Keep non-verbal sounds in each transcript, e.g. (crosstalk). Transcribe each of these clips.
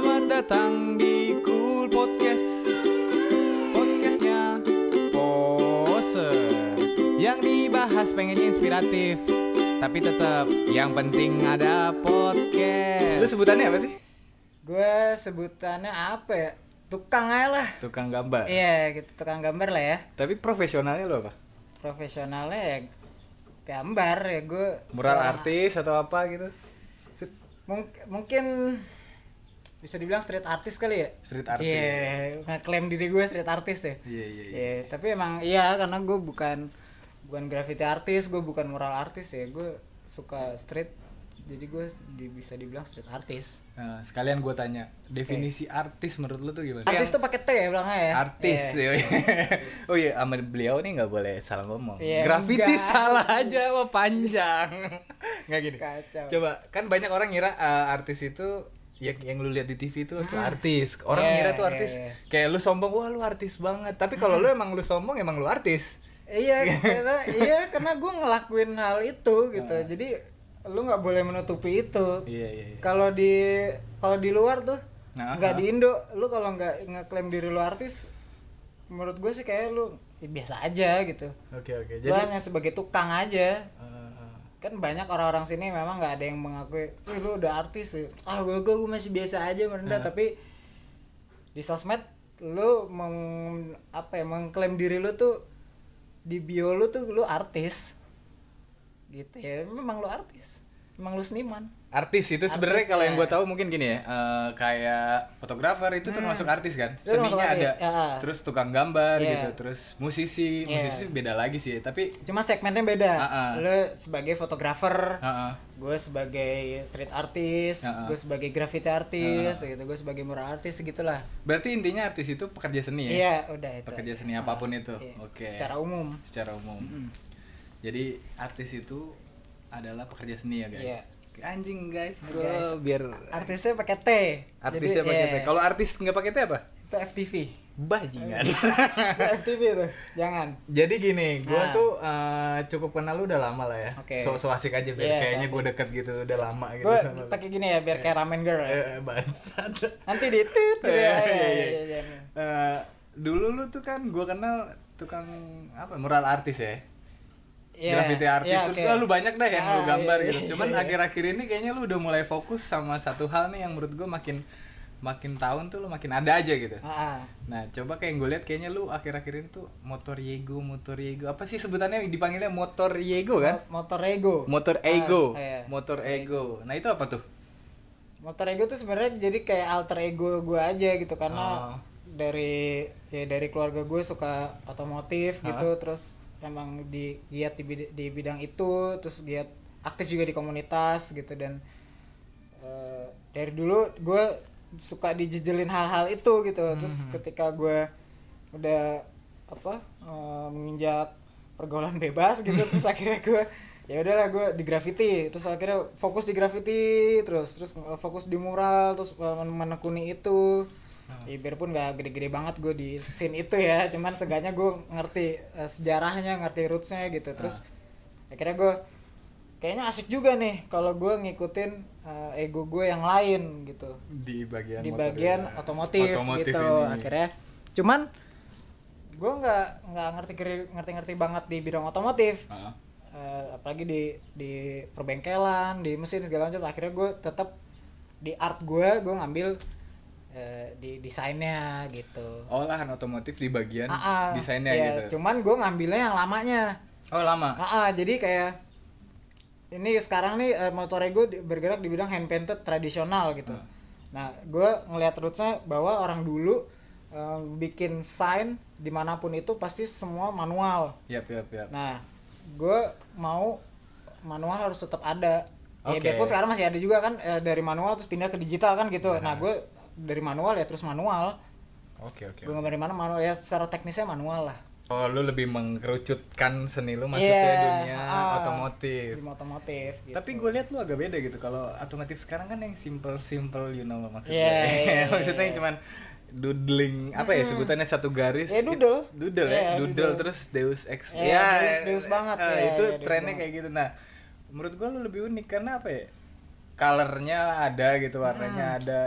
Selamat datang di Cool Podcast Podcastnya Pose Yang dibahas pengennya inspiratif Tapi tetap yang penting ada podcast Lu sebutannya apa sih? Gue sebutannya apa ya? Tukang aja lah. Tukang gambar. Iya, gitu tukang gambar lah ya. Tapi profesionalnya lu apa? Profesionalnya ya gambar ya gue. Mural artis atau apa gitu? mungkin bisa dibilang street artist kali ya? Street artist. Iya, ngeklaim diri gue street artist ya. Iya iya iya. Iya, tapi emang iya karena gue bukan bukan graffiti artis, gue bukan mural artis ya. Gue suka street jadi gue di, bisa dibilang street artis. Nah, sekalian gue tanya, definisi artis menurut lu tuh gimana? Artis tuh pakai T ya bilangnya ya. artis Iya. ya. (laughs) oh iya sama beliau nih nggak boleh salah ngomong Iya, graffiti enggak. salah aja wah panjang (laughs) nggak gini Kacau. coba kan banyak orang ngira uh, artis itu yang yang lu lihat di TV itu tuh artis orang Iya, ngira tuh artis iya. kayak lu sombong wah lu artis banget tapi kalau lu emang lu sombong emang lu artis Iya (laughs) karena iya karena gue ngelakuin hal itu gitu. Ah. Jadi lu nggak boleh menutupi itu. iya iya, iya. Kalau di kalau di luar tuh Nah, nggak ah. di Indo, lu kalau nggak ngeklaim diri lu artis, menurut gue sih kayak lu ya biasa aja gitu. oke oke Lu jadi hanya sebagai tukang aja. uh, Kan banyak orang-orang sini memang nggak ada yang mengakui, "Wih, lu udah artis." ya." Ah, gue gue masih biasa aja merendah, Ah. tapi di sosmed lu meng apa ya mengklaim diri lu tuh di bio lu tuh lu artis gitu ya memang lu artis memang lu seniman artis itu sebenarnya kalau yang ya. gue tahu mungkin gini ya eh, kayak fotografer itu termasuk artis kan Hmm. Itu seninya ada ya. terus tukang gambar Iya. gitu terus musisi Iya. musisi beda lagi sih tapi cuma segmennya beda Ah, ah. lu sebagai fotografer uh, gue sebagai street artist Ah, ah. gue sebagai graffiti artis gitu gue sebagai mural artis gitulah berarti intinya artis itu pekerja seni ya iya udah itu pekerja aja. seni apa pun itu Iya, oke secara umum secara umum jadi artis itu adalah pekerja seni ya guys Iya. Anjing guys bro Guys. biar artisnya pakai T artisnya pakai iya, T kalau artis nggak pakai T apa itu FTV bajingan (laughs) FTV tuh jangan Jadi gini, gua Nah. tuh eh, cukup kenal lu udah lama lah ya. Oke. So, so asik aja biar Iya, kayaknya so gue deket gitu udah lama gitu gue sama lu. pakai gini ya biar kayak ramen girl ya. Eh, bangsat. nanti di tit gitu Iya, ya iya, Iya, iya. iya, iya. Eh, dulu lu tuh kan gua kenal tukang apa mural artis ya. Iya, Graffiti artis iya, terus oke. lah lu banyak dah yang Ah, lu gambar iya, gitu. iya, Cuman iya. akhir-akhir ini kayaknya lu udah mulai fokus sama satu hal nih yang menurut gua makin makin tahun tuh lu makin ada aja gitu. Ah, ah. Nah, coba kayak yang gue lihat kayaknya lu akhir-akhir ini tuh motor Yego, motor Yego. Apa sih sebutannya dipanggilnya motor Yego kan? Mo- motor ego Motor Ah, ego. iya. Motor ego. Nah, itu apa tuh? motor ego tuh sebenarnya jadi kayak alter ego gue aja gitu Oh. karena dari ya dari keluarga gue suka otomotif gitu Ah. terus emang di giat di, bid- di bidang itu terus giat aktif juga di komunitas gitu dan eh, dari dulu gue suka dijejelin hal-hal itu gitu terus Hmm. ketika gue udah apa eh, menginjak pergaulan bebas gitu terus (laughs) akhirnya gue ya udahlah gue di graffiti terus akhirnya fokus di graffiti terus terus eh, fokus di mural terus menekuni itu ya, biarpun gak gede-gede banget gue di scene itu ya. Cuman seenggaknya gue ngerti eh, sejarahnya ngerti rootsnya gitu. Terus akhirnya gue kayaknya asik juga nih kalau gue ngikutin eh, ego gue yang lain gitu. Di bagian di bagian ya. otomotif, Otomotif gitu ini. akhirnya. Cuman gue nggak nggak ngerti ngerti ngerti banget di bidang otomotif. Ah. Eh, apalagi di di perbengkelan di mesin segala macam. Akhirnya gue tetap di art gue gue ngambil eh, di desainnya gitu Oh, lahan otomotif di bagian Ah, ah, desainnya iya, gitu. cuman gue ngambilnya yang lamanya Oh, lama. Ah, ah, jadi kayak ini sekarang nih eh, Motorego di- bergerak di bidang hand painted tradisional gitu. Ah. Nah, gue ngelihat rootsnya bahwa orang dulu eh, bikin sign di mana pun itu pasti semua manual. Yap, yap, yap. Nah, gue mau manual harus tetap ada. Ya Oke. biarpun sekarang masih ada juga kan eh, dari manual terus pindah ke digital kan gitu. Nah, gue dari manual ya terus manual. Oke, oke. Gue dari mana manual ya secara teknisnya manual lah. Oh, lu lebih mengerucutkan seni lu masuk Iya, ke dunia ah, otomotif. Di otomotif gitu. Tapi gue lihat lu agak beda gitu. Kalau otomotif sekarang kan yang simple simple, you know maksudnya. Iya, iya, (laughs) iya, maksudnya yang iya. cuman doodling apa ya sebutannya satu garis. Ya, doodle. Doodle Iya, ya, doodle, doodle. terus Deus Ex. Iya, Ya, Deus- Deus banget, eh, iya, itu iya, Deus trennya kayak gitu. Nah, menurut gue lu lebih unik karena apa ya? Colornya ada gitu, warnanya Hmm. ada.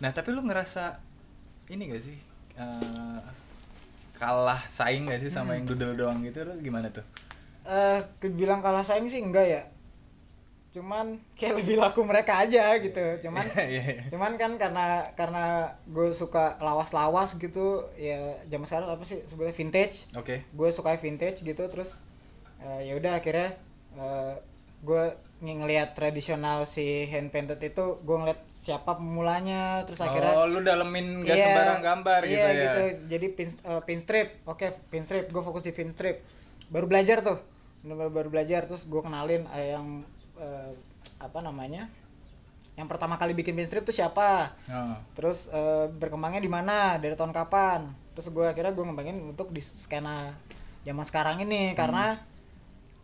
Nah tapi lu ngerasa ini gak sih eh, kalah saing gak sih sama yang doodle doang gitu lu gimana tuh? eh bilang kalah saing sih enggak ya cuman (laughs) kayak lebih laku mereka aja gitu cuman (laughs) Iya, iya. cuman kan karena karena gue suka lawas-lawas gitu ya zaman sekarang apa sih sebetulnya vintage Oke. gue suka vintage gitu terus eh, ya udah akhirnya eh, gue ngelihat tradisional si hand painted itu gue ngeliat siapa pemulanya terus akhirnya Oh lu dalemin gak Iya, sembarang gambar iya, gitu ya? gitu. Jadi pin, eh, pin strip, oke pin strip, gue fokus di pin strip. Baru belajar tuh, bener baru belajar terus gue kenalin eh, yang eh, apa namanya, yang pertama kali bikin pin strip tuh siapa, Oh. terus eh, berkembangnya di mana, dari tahun kapan. Terus gue akhirnya gue ngembangin untuk di skena zaman sekarang ini karena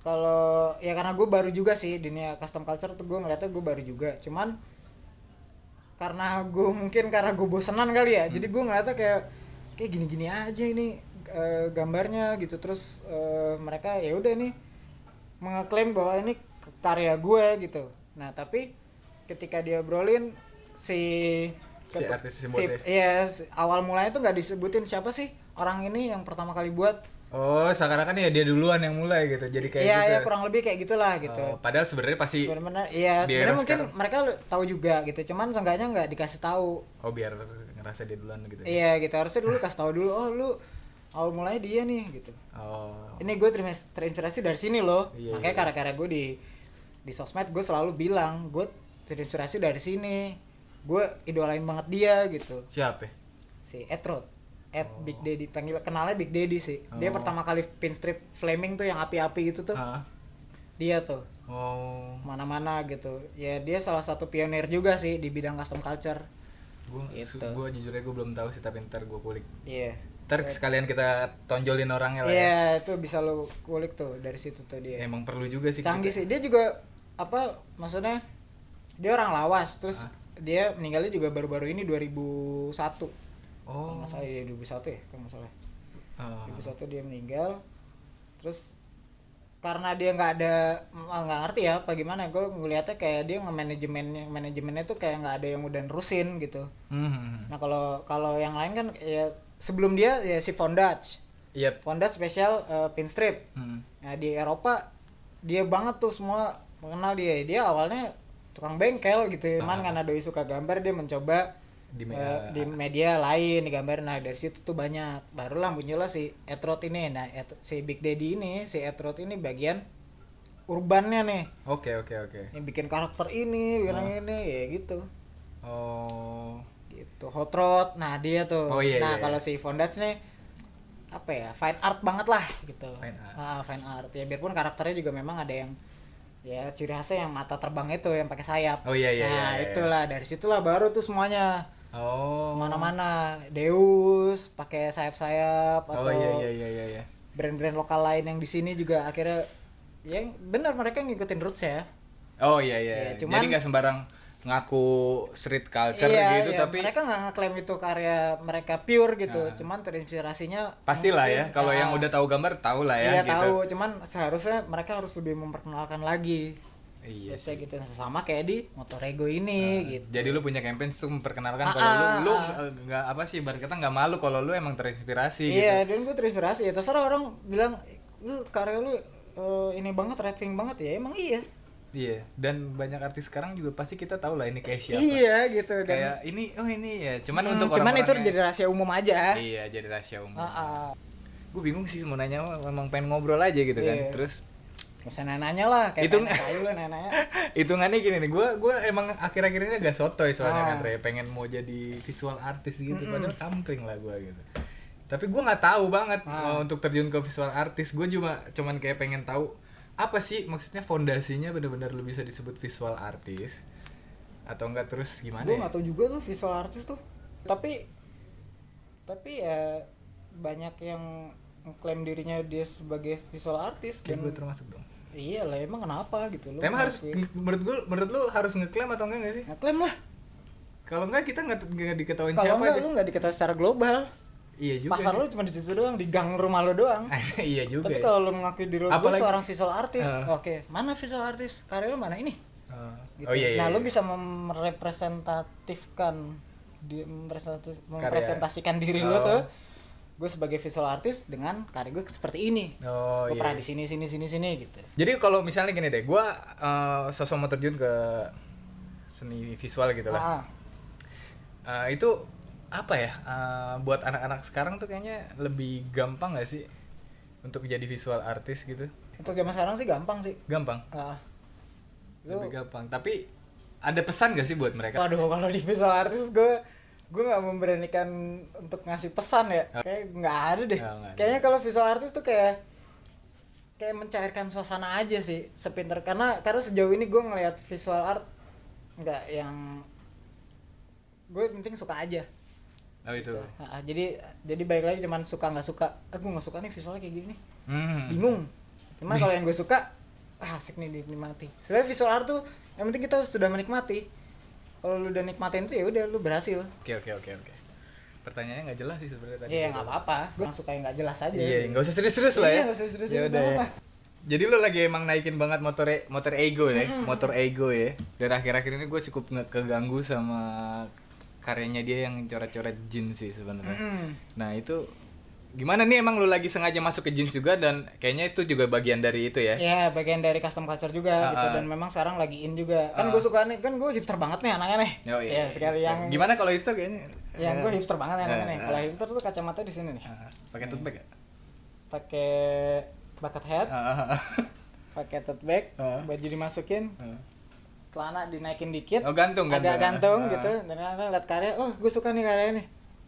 kalau ya karena gue baru juga sih di dunia custom culture tuh gue ngeliatnya gue baru juga, cuman karena gue mungkin karena gue bosenan kali ya jadi gue ngeliatnya kayak kayak gini-gini aja ini eh, gambarnya gitu. Terus eh, mereka ya udah nih mengeklaim bahwa ini karya gue gitu. Nah tapi ketika dia obrolin si Si artis tersebut ya? iya si- awal mulanya tuh nggak disebutin siapa sih orang ini yang pertama kali buat Oh, seakan-akan ya dia duluan yang mulai gitu. Jadi kayak iya gitu. ya kurang lebih kayak gitulah gitu Oh, padahal sebenarnya pasti benar-benar iya sebenarnya mungkin sekarang. mereka tahu juga gitu cuman seenggaknya nggak dikasih tahu oh biar ngerasa dia duluan gitu. Iya gitu harusnya dulu kasih tahu dulu oh lu awal mulanya dia nih gitu. Oh. Ini gue terinspirasi, terinspirasi dari sini loh. Iya, Makanya iya. karya-karya gue di di sosmed gue selalu bilang gue terinspirasi dari sini. Gue idolain banget dia gitu. Siapa? ya? Si Etrod. Ed Big Daddy panggil kenalnya Big Daddy sih. Dia Oh. pertama kali pin strip flaming tuh yang api-api gitu tuh. Ah. Dia tuh Oh. mana-mana gitu. Ya dia salah satu pionir juga sih di bidang custom culture. Gua Gitu. gua jujur aja gua belum tahu sih tapi ntar gua kulik. Iya. Ntar sekalian kita tonjolin orangnya lah ya. Iya, itu bisa lo kulik tuh dari situ tuh dia. Emang perlu juga sih. canggih kita. sih dia juga apa maksudnya dia orang lawas terus Ah. dia meninggalnya juga baru-baru ini 2001 kalau Oh. nggak salah ya 2001 ya kalau nggak salah Ah. 2001 dia meninggal terus karena dia nggak ada mm, nggak ngerti ya apa gimana gue ngeliatnya kayak dia nge-manajemen manajemennya tuh kayak nggak ada yang udah nerusin gitu Hmm. nah kalau kalau yang lain kan ya sebelum dia ya si Fondage Yep. Fondage spesial eh, pin strip Hmm. Nah di Eropa dia banget tuh semua mengenal dia. Dia awalnya tukang bengkel gitu, cuman karena doi suka gambar dia mencoba Di me- eh, di media lain digambar. Nah dari situ tuh banyak. Barulah muncullah si Etrot ini. Nah Et- si Big Daddy ini, si Etrot ini bagian urbannya nih. Oke oke oke. Yang bikin karakter ini, bikin yang ini, ya gitu. Oh. Gitu. Hot Rod. Nah dia tuh. Oh, iya, nah iya, kalau iya. si Fondage nih apa ya fine art banget lah gitu Fine art. Ah, fine art ya biarpun karakternya juga memang ada yang ya ciri khasnya yang mata terbang itu yang pakai sayap Oh, iya, iya, nah iya, iya. itulah dari situlah baru tuh semuanya Oh. mana-mana Deus pakai sayap-sayap atau Oh iya iya iya iya. brand-brand lokal lain yang di sini juga akhirnya ya benar mereka ngikutin roots ya Oh iya iya. Iya, cuman- Jadi nggak sembarang ngaku street culture iya, gitu iya. tapi mereka nggak ngeklaim itu karya mereka pure gitu Ah. cuman terinspirasinya pastilah ya kalau ah, yang udah tahu gambar tahu lah ya iya gitu. tahu cuman seharusnya mereka harus lebih memperkenalkan lagi Iya. biasanya gitu sama kayak di Motorego ini gitu Jadi lu punya campaign tuh memperkenalkan Ah, kalau lu ah, lu ah. nggak apa sih ibarat kata nggak malu kalau lu emang terinspirasi iya gitu. dan gue terinspirasi ya terserah orang bilang lu karya lu eh, ini banget rating banget ya emang iya Iya. Dan banyak artis sekarang juga pasti kita tahu lah ini kayak siapa. iya gitu dan Kayak ini oh ini ya. Cuman Hmm, untuk cuman orang-orang itu jadi rahasia umum aja Iya, jadi rahasia umum. Ah. Gue bingung sih mau nanya memang pengen ngobrol aja gitu kan. Iya. Terus Gak usah nanya lah kayak Itu- itu kayu lah nanya (laughs) hitungannya gini nih gue gue emang akhir-akhir ini agak sotoy soalnya Ah. kan Re pengen mau jadi visual artis gitu padahal kampring lah gue gitu tapi gue nggak tahu banget Ah. mau untuk terjun ke visual artis gue cuma cuman kayak pengen tahu apa sih maksudnya fondasinya bener-bener lu bisa disebut visual artis atau enggak terus gimana gue ya? nggak tahu juga tuh visual artist tuh tapi tapi ya banyak yang mengklaim dirinya dia sebagai visual artist Kayak dan gue termasuk dong iya lah emang kenapa gitu lu emang harus menurut gue menurut lu harus ngeklaim atau enggak nggak sih ngeklaim lah kalau enggak kita nggak nggak diketahuin kalau siapa enggak aja lu nggak diketahui secara global iya juga pasar sih. lu cuma di situ doang di gang rumah lu doang (laughs) iya juga tapi ya. kalau lu mengakui diri lu Apalagi- seorang visual artist Eh. oke mana visual artist karya lu mana ini Oh. gitu. oh iya, iya nah lu iya. bisa merepresentatifkan di mempresentasikan diri Oh. lu tuh gue sebagai visual artist dengan karya gue seperti ini Oh gue iya. pernah di sini sini sini sini gitu Jadi kalau misalnya gini deh, gua eh, sosok mau terjun ke seni visual gitu lah. Ah, Eh, itu apa ya? eh, buat anak-anak sekarang tuh kayaknya lebih gampang gak sih untuk jadi visual artist gitu? untuk zaman sekarang sih gampang sih Gampang. Lu- Lebih gampang. Tapi ada pesan gak sih buat mereka? Waduh, kalau di visual artist gue gue nggak memberanikan untuk ngasih pesan ya. Kayak nggak ada deh. Ada. Kayaknya kalau visual artist tuh kayak kayak mencairkan suasana aja sih sepinter karena karena sejauh ini gue ngelihat visual art nggak yang gue penting suka aja Oh itu. Nah, jadi jadi baik lagi cuman suka nggak suka aku nggak suka nih visualnya kayak gini nih Hmm. bingung cuman (laughs) kalau yang gue suka ah, asik nih dinikmati sebenarnya visual art tuh yang penting kita sudah menikmati kalau lu udah nikmatin itu ya udah lu berhasil Oke oke oke oke. Pertanyaannya nggak jelas sih sebenarnya tadi. Iya nggak apa-apa, gue suka yang nggak jelas aja. Iya, nggak usah serius-serius lah ya. Iya, nggak usah serius-serius Ya banget ya. lah. Jadi lu lagi emang naikin banget motor e- motor ego ya, motor ego ya. Dan akhir-akhir ini gue cukup keganggu sama karyanya dia yang coret-coret jin sih sebenarnya. Mm-mm. Nah itu gimana nih emang lu lagi sengaja masuk ke jeans juga dan kayaknya itu juga bagian dari itu ya? Iya, bagian dari custom culture juga Ah, gitu ah. dan memang sekarang lagi in juga. Kan Ah. gue suka nih, kan gue hipster banget nih anaknya nih. Oh, Iya, sekali hipster. yang gimana kalau hipster kayaknya? yang gue hipster banget anaknya Ah, nih. Kalau hipster tuh kacamata di sini nih. Ah, pakai tote bag ya? Pakai bucket hat, Ah, (laughs) pakai tote bag, Ah. baju dimasukin, ah. celana dinaikin dikit. Oh gantung gantung. agak gantung Ah. gitu. Dan kadang lihat karya, oh gue suka nih karya ini.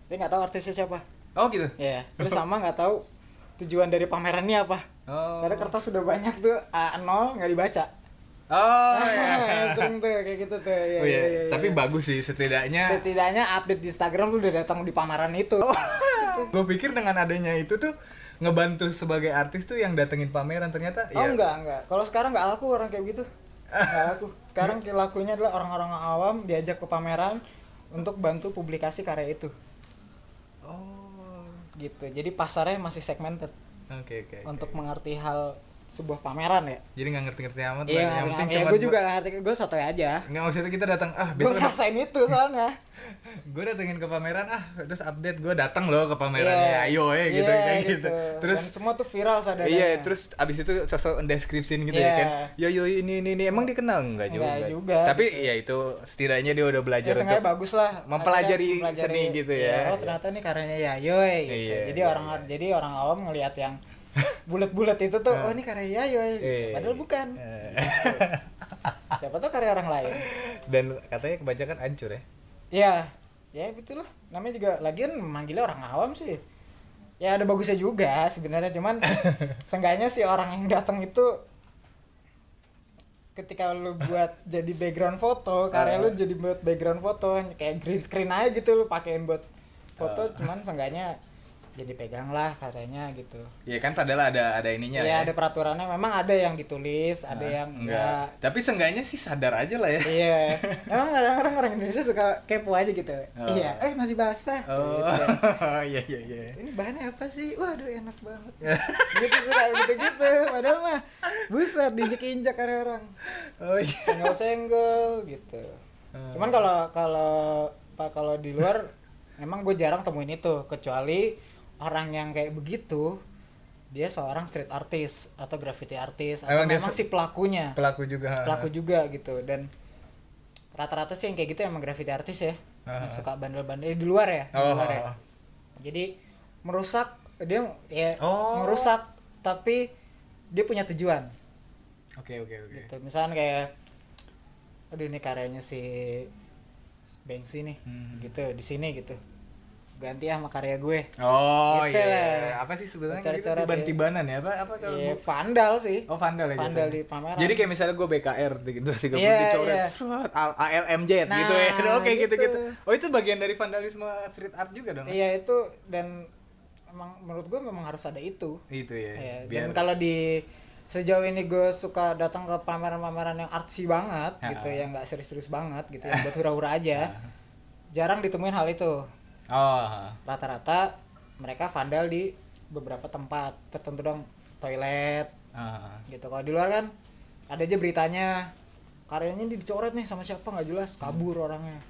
Tapi nggak tahu artisnya siapa. Oh gitu. Iya. Terus sama nggak tahu tujuan dari pamerannya apa. Oh. Karena kertas sudah banyak tuh A0 nggak dibaca. Oh (laughs) ya. Sering tuh kayak gitu tuh. Iya, Oh iya, iya, iya, tapi iya. bagus sih setidaknya. setidaknya update di Instagram lu udah datang di pameran itu. (laughs) Gue pikir dengan adanya itu tuh ngebantu sebagai artis tuh yang datengin pameran ternyata Oh ya. enggak, enggak. Kalau sekarang nggak laku orang kayak gitu. Nggak laku. Sekarang (laughs) lakunya adalah orang-orang awam diajak ke pameran untuk bantu publikasi karya itu. Gitu. Jadi pasarnya masih segmented oke. oke. untuk mengerti hal sebuah pameran ya. Jadi nggak ngerti-ngerti amat lah. Iya, Yang penting ya, cuma gue juga nggak ngerti, gue sotoy aja. Nggak maksudnya kita datang ah Gue besok ngerasain itu soalnya. (laughs) gue datengin ke pameran ah terus update gue datang loh ke pameran Iya. ya ayo ya gitu Iya, kayak gitu. Terus Dan semua tuh viral sadarnya. Iya, terus abis itu sosok deskripsiin gitu ya Iya. kan. Yo yo ini ini ini emang dikenal enggak juga. Nggak juga, Tapi gitu. ya itu setidaknya dia udah ya belajar sengaja untuk bagus lah mempelajari Akhirnya seni gitu ya. oh ternyata nih karyanya Yayoy gitu Iya, jadi iya, orang jadi orang awam ngelihat yang bulat-bulat itu tuh oh ini karya Yayoy Iya. padahal bukan. Eh. siapa tuh karya orang lain. Dan katanya kebanyakan hancur ya. ya ya betul lah namanya juga lagian manggilnya orang awam sih. Ya ada bagusnya juga sebenarnya cuman (laughs) seenggaknya si orang yang datang itu ketika lu buat jadi background foto karya lu jadi buat background foto kayak green screen aja gitu lu pakein buat foto Ah. cuman seenggaknya jadi pegang lah karyanya gitu Iya kan padahal ada ada ininya ya ya. ada peraturannya memang ada yang ditulis ada Nah, yang enggak. enggak Tapi seenggaknya sih sadar aja lah ya. iya (laughs) emang kadang-kadang orang Indonesia suka kepo aja gitu Oh. iya eh masih basah Oh. Gitu. (laughs) iya iya iya. ini bahannya apa sih waduh enak banget (laughs) gitu suka gitu gitu padahal mah buset diinjek injek karya orang Oh iya. senggol senggol gitu Hmm. cuman kalau kalau pak kalau di luar emang gue jarang temuin itu kecuali orang yang kayak begitu dia seorang street artist atau graffiti artist atau Emang memang si pelakunya Pelaku juga. pelaku juga gitu dan rata-rata sih yang kayak gitu emang graffiti artis ya Ah. yang suka bandel-bandel di luar ya di Oh. luar ya jadi merusak dia ya Oh. merusak tapi dia punya tujuan Oke oke oke. gitu misalnya kayak aduh ini karyanya si Banksy nih Hmm. gitu di sini gitu ganti ah sama karya gue Oh Gitu iya. lah. Apa sih sebenarnya Coret-coret gitu? ya. Tiban-tibanan ya? Apa apa kalau ya gua- vandal sih Oh vandal ya vandal gitu. di pameran Jadi kayak misalnya gue BKR dua tiga puluh Iya, dicoret, iya. seret, A- ALMJ Nah, gitu ya, (laughs) oke gitu gitu. gitu. Oh itu bagian dari vandalisme street art juga dong? iya itu dan emang menurut gue memang harus ada itu Itu ya. Ya, biar dan kalau di sejauh ini gue suka datang ke pameran-pameran yang artsy banget Ya. gitu yang nggak serius-serius banget gitu yang (laughs) buat hura-hura aja jarang ditemuin hal itu Oh. rata-rata mereka vandal di beberapa tempat tertentu dong toilet ah. gitu kalau di luar kan ada aja beritanya karyanya ini dicoret nih sama siapa nggak jelas kabur orangnya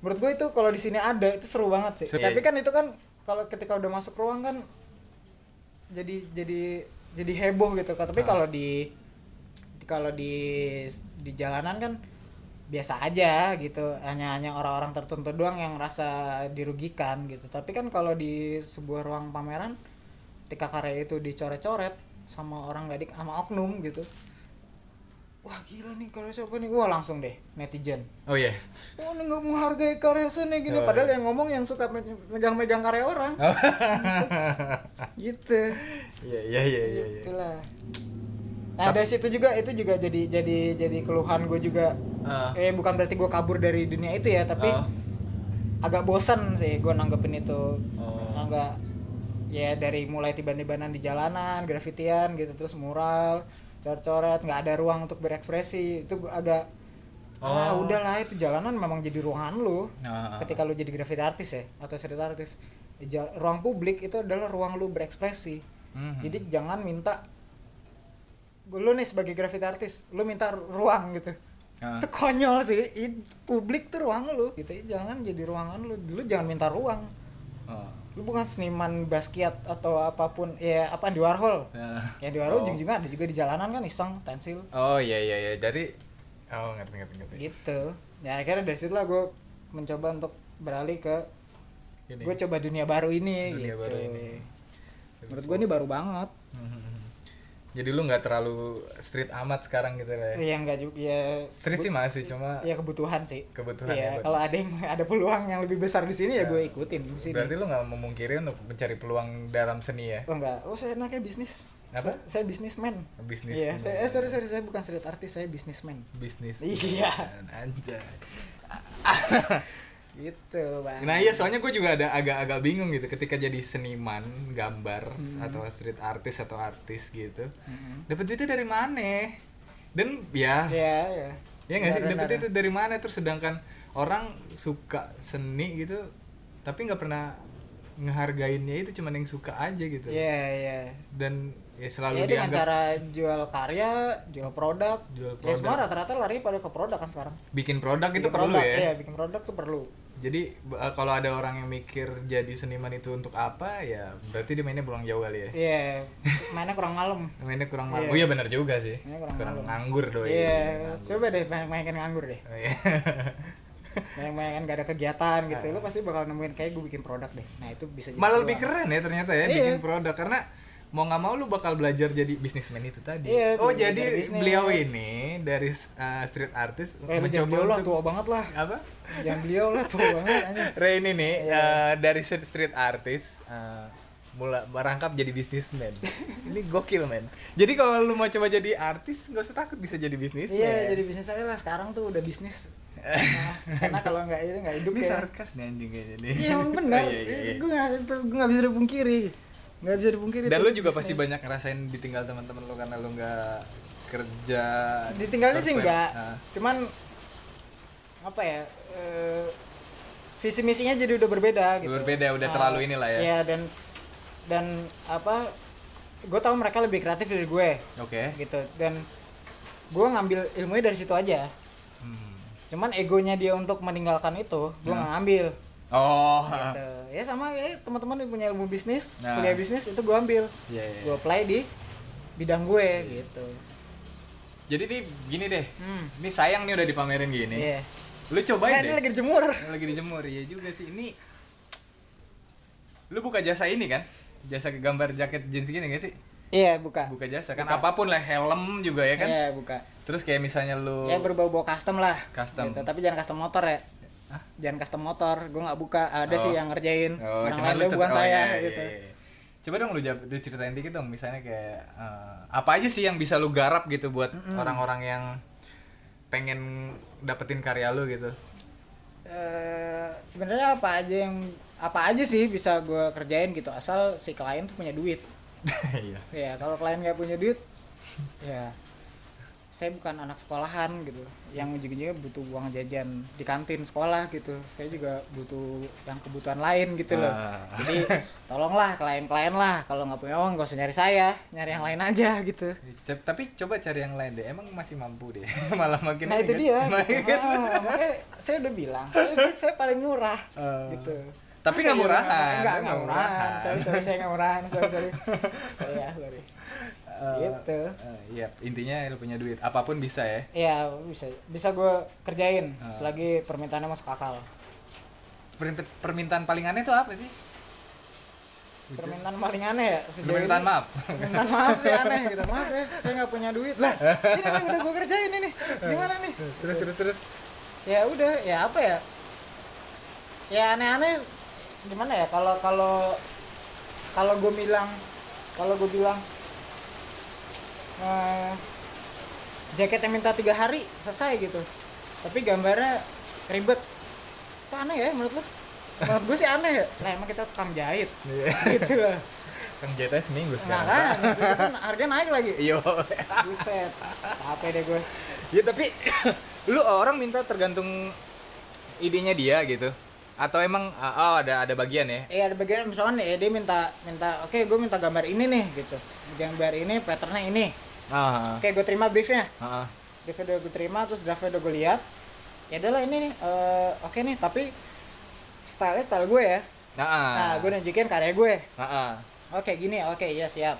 menurut gue itu kalau di sini ada itu seru banget sih Seru. tapi kan itu kan kalau ketika udah masuk ruang kan jadi jadi jadi heboh gitu kan tapi Ah. kalau di kalau di di jalanan kan biasa aja gitu hanya hanya orang-orang tertentu doang yang rasa dirugikan gitu tapi kan kalau di sebuah ruang pameran ketika karya itu dicoret-coret sama orang gak di sama oknum gitu wah gila nih karya siapa nih wah langsung deh netizen oh iya Oh, ini nggak menghargai karya seni gini. Oh, Padahal iya. yang ngomong yang suka me- megang-megang karya orang. (laughs) gitu. iya iya iya iya iya. Itulah. Nah, dari situ juga itu juga jadi jadi jadi keluhan gue juga. Ah. Eh bukan berarti gue kabur dari dunia itu ya, tapi Oh. agak bosan sih gue nanggepin itu. Oh. Agak ya dari mulai tiba-tibanan di jalanan, grafitian gitu terus mural, coret-coret, nggak ada ruang untuk berekspresi. Itu agak ah Oh. udahlah itu jalanan memang jadi ruangan lu Ah. ketika lu jadi graffiti artis ya atau street artis ruang publik itu adalah ruang lu berekspresi Mhm. jadi jangan minta lu nih sebagai graffiti artis lu minta ruang gitu Ah. itu konyol sih I- publik tuh ruang lu gitu jangan jadi ruangan lu lu jangan minta ruang Oh. lu bukan seniman Basquiat atau apa pun ya apa di Warhol Ah. ya di Warhol Oh. juga ada juga di jalanan kan iseng stensil Oh iya iya iya. Jadi oh ngerti ngerti ngerti. gitu ya akhirnya dari situ lah gue mencoba untuk beralih ke Ini. gue coba dunia baru ini Dunia gitu baru ini. menurut gue ini baru banget. Jadi lu nggak terlalu street amat sekarang gitu ya. ya enggak juga ya Street sih masih cuma ya kebutuhan sih kebutuhan Iya, ya. kalau ada yang (laughs) ada peluang yang lebih besar di sini ya, Ya. gue ikutin di sini Berarti lu nggak memungkiri untuk mencari peluang dalam seni ya? oh enggak oh saya enaknya bisnis Apa? saya, saya bisnismen Bisnis. iya saya eh, sorry sorry saya bukan street artis saya bisnismen bisnis. Iya. Anjay. (laughs) gitu bang Nah iya soalnya gue juga ada agak-agak bingung gitu ketika jadi seniman gambar atau street artist atau artis gitu. Mhm. Dapat duitnya dari mana? Dan ya, ya ya ya nggak sih dapat itu dari mana? Terus sedangkan orang suka seni gitu, tapi nggak pernah ngehargainnya itu cuman yang suka aja gitu. Iya, iya. Dan ya selalu Ya dengan dianggap cara jual karya, jual produk. Jual Ya produk. semua rata-rata lari pada ke produk kan sekarang. bikin produk itu Bikin perlu produk, ya. Iya, bikin produk tuh perlu. Jadi eh, kalau ada orang yang mikir jadi seniman itu untuk apa ya berarti dia mainnya pulang jauh kali ya. Iya, mainnya kurang malam. Mainnya kurang Iya. malu. Oh iya benar juga sih. Mainnya kurang Kurang malam. nganggur doi. Iya, coba deh main-main nganggur deh. Oh, iya. (laughs) Main-main gak ada kegiatan gitu. Lu pasti bakal nemuin kayak gue bikin produk deh. Nah, itu bisa jadi Malah lebih keren ya ternyata ya Iya. bikin produk karena mau nggak mau lu bakal belajar jadi bisnismen itu tadi. Iya, oh jadi bisnis. beliau ini dari uh, street artist Eh, lu jangan beliau lah, tua banget lah. apa? Jangan beliau lah, tua (laughs) banget. Ray ini nih Iya. uh, dari street street artist uh, mulai merangkap jadi bisnismen. (laughs) ini gokil men. Jadi kalau lu mau coba jadi artis nggak usah takut bisa jadi bisnismen. Iya, jadi bisnis aja lah. Sekarang tuh udah bisnis. (laughs) Nah, karena kalau nggak itu nggak hidup ini ya. sarkas nih anjing kayaknya nih. Iya, emang benar. Oh, iya, iya, iya. Gue nggak itu gue nggak bisa dipungkiri. Nggak bisa dipungkiri. Dan lu juga bisnis. pasti banyak ngerasain ditinggal teman-teman lu karena lu nggak kerja. ditinggalnya sih enggak Nah. cuman apa ya eh, visi misinya jadi udah berbeda gitu Berbeda, udah Ah, terlalu inilah ya. iya dan dan apa gue tahu mereka lebih kreatif dari gue Oke. gitu dan gue ngambil ilmunya dari situ aja Hmm. cuman egonya dia untuk meninggalkan itu gue Nah. nggak ngambil Oh. gitu ya sama ya teman-teman yang punya ilmu bisnis Nah. kuliah bisnis itu gue ambil Iya, iya. gue apply di bidang gue gitu Jadi nih gini deh. hmm. Ini sayang nih udah dipamerin gini. iya Lu cobain Nggak, deh. ini lagi dijemur lagi dijemur ya juga sih ini lu buka jasa ini kan jasa gambar jaket jeans gini gak sih iya buka buka jasa kan Buka. apa pun lah helm juga ya kan Iya, buka. terus kayak misalnya lu Ya berbau-bau custom lah. Custom. Gitu. Tapi jangan custom motor ya. Hah? Jangan custom motor. Gue nggak buka. Ada Oh. sih yang ngerjain. oh cuman lain bukan oh, saya iya, iya, gitu. iya. coba dong lu jawab ceritain dikit dong misalnya kayak eh, apa aja sih yang bisa lu garap gitu buat orang-orang yang pengen dapetin karya lu gitu Eh, sebenarnya apa aja yang apa aja sih bisa gue kerjain gitu asal si klien tuh punya duit (laughs) iya ya kalau klien nggak punya duit ya saya bukan anak sekolahan gitu. Yang ujung-ujungnya butuh uang jajan di kantin sekolah gitu. Saya juga butuh yang kebutuhan lain gitu loh. Ah. jadi tolonglah klien-klien lah. Kalau nggak punya uang gak usah nyari saya. Nyari yang lain aja gitu. C- tapi coba cari yang lain deh. Emang masih mampu deh. (laughs) Malah makin nah itu dia. Gitu. Ah, makanya saya udah bilang saya, saya paling murah Ah. gitu. Tapi nggak murahan, nggak murahan. sorry sorry saya nggak murahan. Sorry sorry. (laughs) Sorry ya sorry Eh, gitu eh, iya intinya lu punya duit apa pun bisa ya Iya bisa bisa gue kerjain Ah. selagi permintaannya masuk akal. Per- permintaan paling aneh itu apa sih Permintaan paling aneh ya sejauh permintaan ini. maaf Permintaan maaf sih aneh gitu. Maaf ya, saya nggak punya duit lah. Ini (laughs) kan udah gue kerjain ini. Gimana nih? terus terus terus Ya udah, ya apa ya? Ya aneh-aneh gimana ya? Kalau kalau kalau gue bilang kalau gue bilang eh, jaketnya minta tiga hari selesai gitu. Tapi gambarnya ribet. Itu aneh ya menurut lo menurut gue sih aneh ya. Lah emang kita tukang jahit. Gitu. Loh kang jatah seminggu nah sekarang kan itu kan harga naik lagi. Yo. buset capek deh gue ya tapi (coughs) lu orang minta tergantung idenya dia gitu atau emang ah, oh ada ada bagian ya? Iya ada bagian misalkan nih dia minta minta oke gue minta gambar ini nih gitu. Gambar ini patternnya ini. Ah oke gue terima briefnya. Ah, ah. briefnya udah gue terima terus draftnya udah gue lihat. Ya adalah ini nih eh, oke nih tapi style style gue ya. Nah, ah. nah gue nunjukin karya gue Ah, ah. oke gini oke ya siap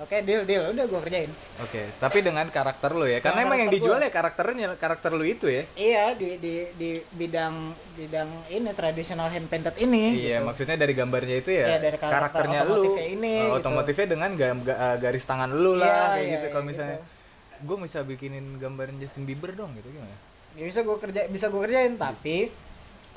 oke deal deal udah gue kerjain Oke, tapi dengan karakter lu ya. Karena Dengan emang yang dijual gua. ya karakternya, karakter lu itu ya. iya di di di bidang bidang ini tradisional hand painted ini Iya, gitu. maksudnya dari gambarnya itu ya, Iya, dari karakter karakternya lu. ini, gitu. otomotifnya dengan ga- ga- uh, garis tangan lu lah Iya, kayak iya, gitu. iya, Kalau misalnya gitu. gue bisa bikinin gambaran Justin Bieber dong gitu gimana? ya bisa gue kerja bisa gue kerjain tapi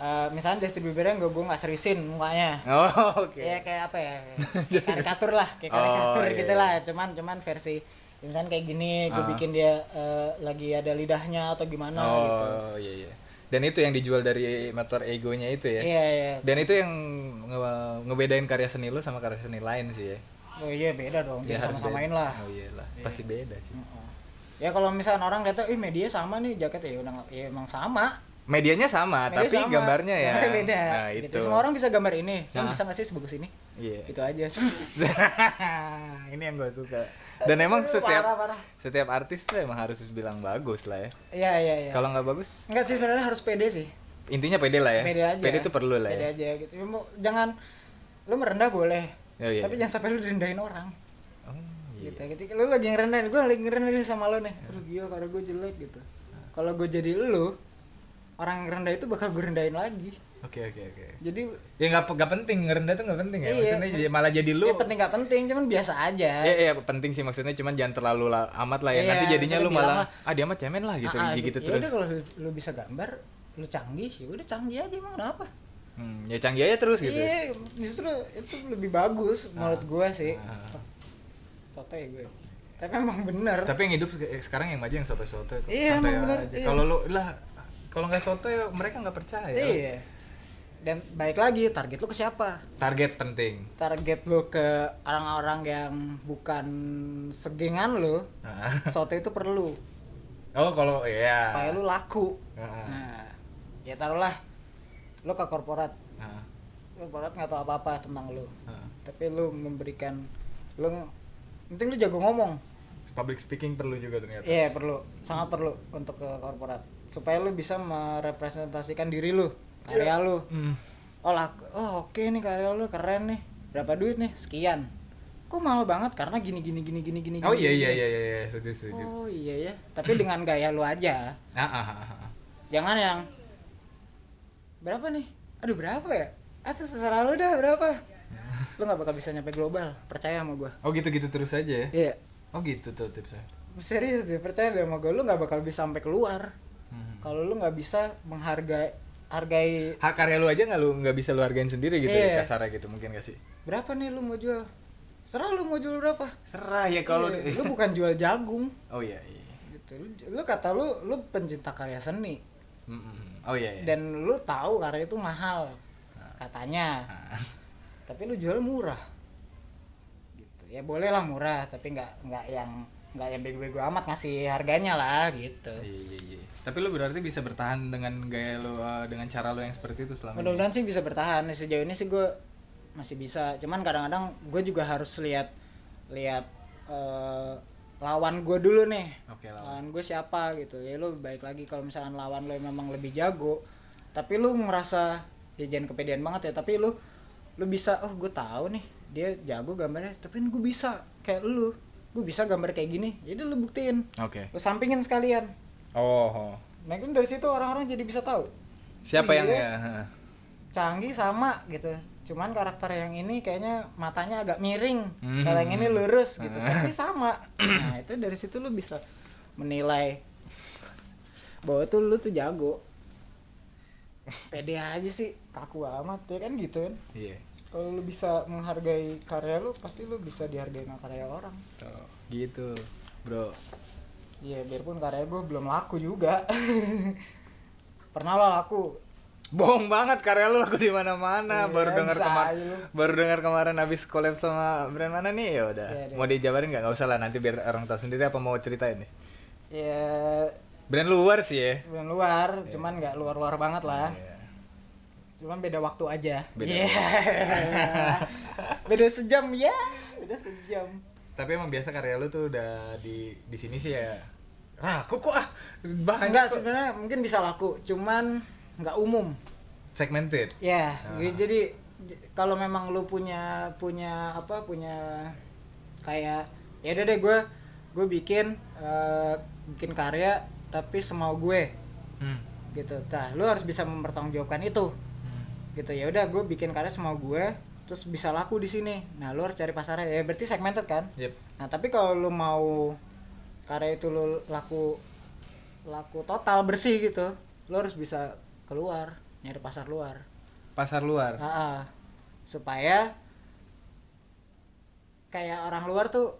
eh, misalnya Justin Bieber gue gue nggak seriusin mukanya Oh, oke. ya kayak apa ya (laughs) kayak karikatur lah kayak karikatur Oh, iya, gitu iya. lah cuman cuman versi ya misalnya kayak gini gue Ah. bikin dia eh, lagi ada lidahnya atau gimana gitu oh, iya iya. Dan itu yang dijual dari motor egonya itu ya. iya iya Dan itu yang nge- ngebedain karya seni lu sama karya seni lain sih ya. oh iya beda dong Ya, sama-samain lah Oh iya lah, pasti beda sih. Ya kalau misalnya orang lihat ih media sama nih jaket ya udah ya emang sama Medianya sama, Media tapi sama. gambarnya ya. (laughs) Gambarnya beda Nah, gitu. itu. semua orang bisa gambar ini kan Nah. bisa nggak sih sebagus ini Iya. itu aja (laughs) (laughs) ini yang gue suka dan emang setiap parah, parah. setiap artis tuh emang harus bilang bagus lah ya iya iya iya kalau nggak bagus Enggak sih sebenarnya harus pede sih. intinya pede lah ya Pede aja. pede tuh perlu lah Pede ya aja gitu. Ya, jangan lu merendah boleh. Oh, iya, tapi iya. jangan sampai lu rendahin orang. oh, iya. Gitu. Ketika lu lagi ngerendahin, gue lagi ngerendahin sama lu nih. Aduh gila karena gue jelek gitu. Kalau gue jadi lu, orang yang rendah itu bakal gue rendahin lagi. oke oke oke Jadi ya nggak nggak penting ngerendah tuh nggak penting ya Iya. maksudnya jadi- malah jadi lu ya penting gak penting, cuman biasa aja. Iya, iya penting sih maksudnya cuman jangan terlalu la- amat lah ya. Iya, Nanti jadinya lu malah ah dia mah cemen lah gitu Ah, ah, gitu ya terus. udah kalau lu, lu bisa gambar, lu canggih, ya udah canggih aja emang kenapa? Hmm, ya canggih aja terus gitu. Iya, justru itu lebih bagus menurut gue sih. Ah. Soto ya gue. Tapi emang bener. Tapi yang hidup se- sekarang yang maju yang soto-soto. Iya, santai emang bener, aja. iya. Kalau lu lah kalau nggak soto ya mereka nggak percaya. Iya. Dan baik lagi target lu ke siapa? Target penting. Target lu ke orang-orang yang bukan segengan lu. Soto itu perlu Oh kalau ya. supaya lu laku. Heeh. Nah, ya taruhlah lu ke korporat. Korporat nggak tahu apa-apa tentang lu. Tapi lu memberikan lu penting lu jago ngomong. Public speaking perlu juga ternyata. Iya perlu, sangat perlu untuk ke korporat supaya lu bisa merepresentasikan diri lu, karya lu. Hmm. Oh laku, oh oke nih karya lu keren nih. Berapa duit nih? Sekian. Kok mahal banget karena gini gini gini gini gini. Oh gini, iya gini. iya iya iya, iya setuju setuju. Oh iya ya. Tapi (clears throat) dengan gaya lu aja. Ah, ah, ah, ah. Jangan yang berapa nih? Aduh berapa ya? Ah terserah lu dah berapa. (laughs) Lu nggak bakal bisa nyampe global, percaya sama gua. Oh gitu-gitu terus aja ya. Iya. Oh gitu tuh tipsnya. Serius deh, percaya deh sama gua, lu nggak bakal bisa sampai keluar. Hmm. kalau lu nggak bisa menghargai hargai Hak karya lu aja nggak lu nggak bisa lu hargain sendiri gitu Iya. ya kasarnya gitu mungkin gak sih? berapa nih lu mau jual serah lu mau jual berapa Serah ya kalau Iya, (laughs) lu bukan jual jagung Oh iya iya. gitu lu, lu kata lu lu pencinta karya seni Mm-mm. Oh iya iya. dan lu tahu karya itu mahal katanya (laughs) tapi lu jual murah gitu ya boleh lah murah tapi nggak nggak yang nggak yang bego-bego amat ngasih harganya lah gitu Iya iya iya. Tapi lu berarti bisa bertahan dengan gaya lu uh, dengan cara lu yang seperti itu selama mudah-mudahan sih bisa bertahan. Sejauh ini sih gue masih bisa. Cuman kadang-kadang gue juga harus lihat lihat eh, lawan gue dulu nih. Oke lah. lawan gue siapa gitu. Ya lu baik lagi kalau misalkan lawan lo memang lebih jago. Tapi lu ngerasa ya jangan kepedean banget ya tapi lu lu bisa oh gue tahu nih dia jago gambarnya tapi gue bisa kayak lu. Gue bisa gambar kayak gini. Jadi lu buktiin. Oke. lu sampingin sekalian Oh. oh. nah kan dari situ orang-orang jadi bisa tahu Siapa yang Iya. ya? ha. canggih sama gitu cuman karakter yang ini kayaknya matanya agak miring Hmm. kalau yang ini lurus gitu tapi sama nah itu dari situ lu bisa menilai bahwa tuh lu tuh jago pede aja sih kaku amat ya kan gitu kan Iya. kalau lu bisa menghargai karya lu pasti lu bisa dihargai sama karya orang Tuh, gitu, Bro. Iya biarpun karya gue belum laku juga (laughs) pernah lo laku Bohong banget karya lu laku di mana-mana. Iya, baru dengar kemarin baru dengar kemarin habis collab sama brand mana nih ya udah. Iya, iya. mau dijabarin nggak? Nggak usah lah nanti biar orang tahu sendiri apa mau ceritain nih. ya Brand luar sih ya. bukan luar cuman nggak luar luar banget lah Iya. cuman beda waktu aja Beda Iya. (laughs) beda sejam ya beda sejam Tapi emang biasa karya lu tuh udah di di sini sih ya. Raku kok ah. Bahannya enggak sebenarnya mungkin bisa laku cuman nggak umum segmented. ya Ah. gitu. jadi kalau memang lu punya punya apa punya kayak ya udah deh gue gue bikin eh, bikin karya tapi semau gue Hmm. gitu nah lu harus bisa mempertanggungjawabkan itu Hmm. gitu ya udah gue bikin karya semau gue terus bisa laku di sini nah lu harus cari pasarnya ya berarti segmented kan Yep. nah tapi kalau lu mau karya itu lu laku laku total bersih gitu lu harus bisa keluar nyari pasar luar Pasar luar. Supaya kayak orang luar tuh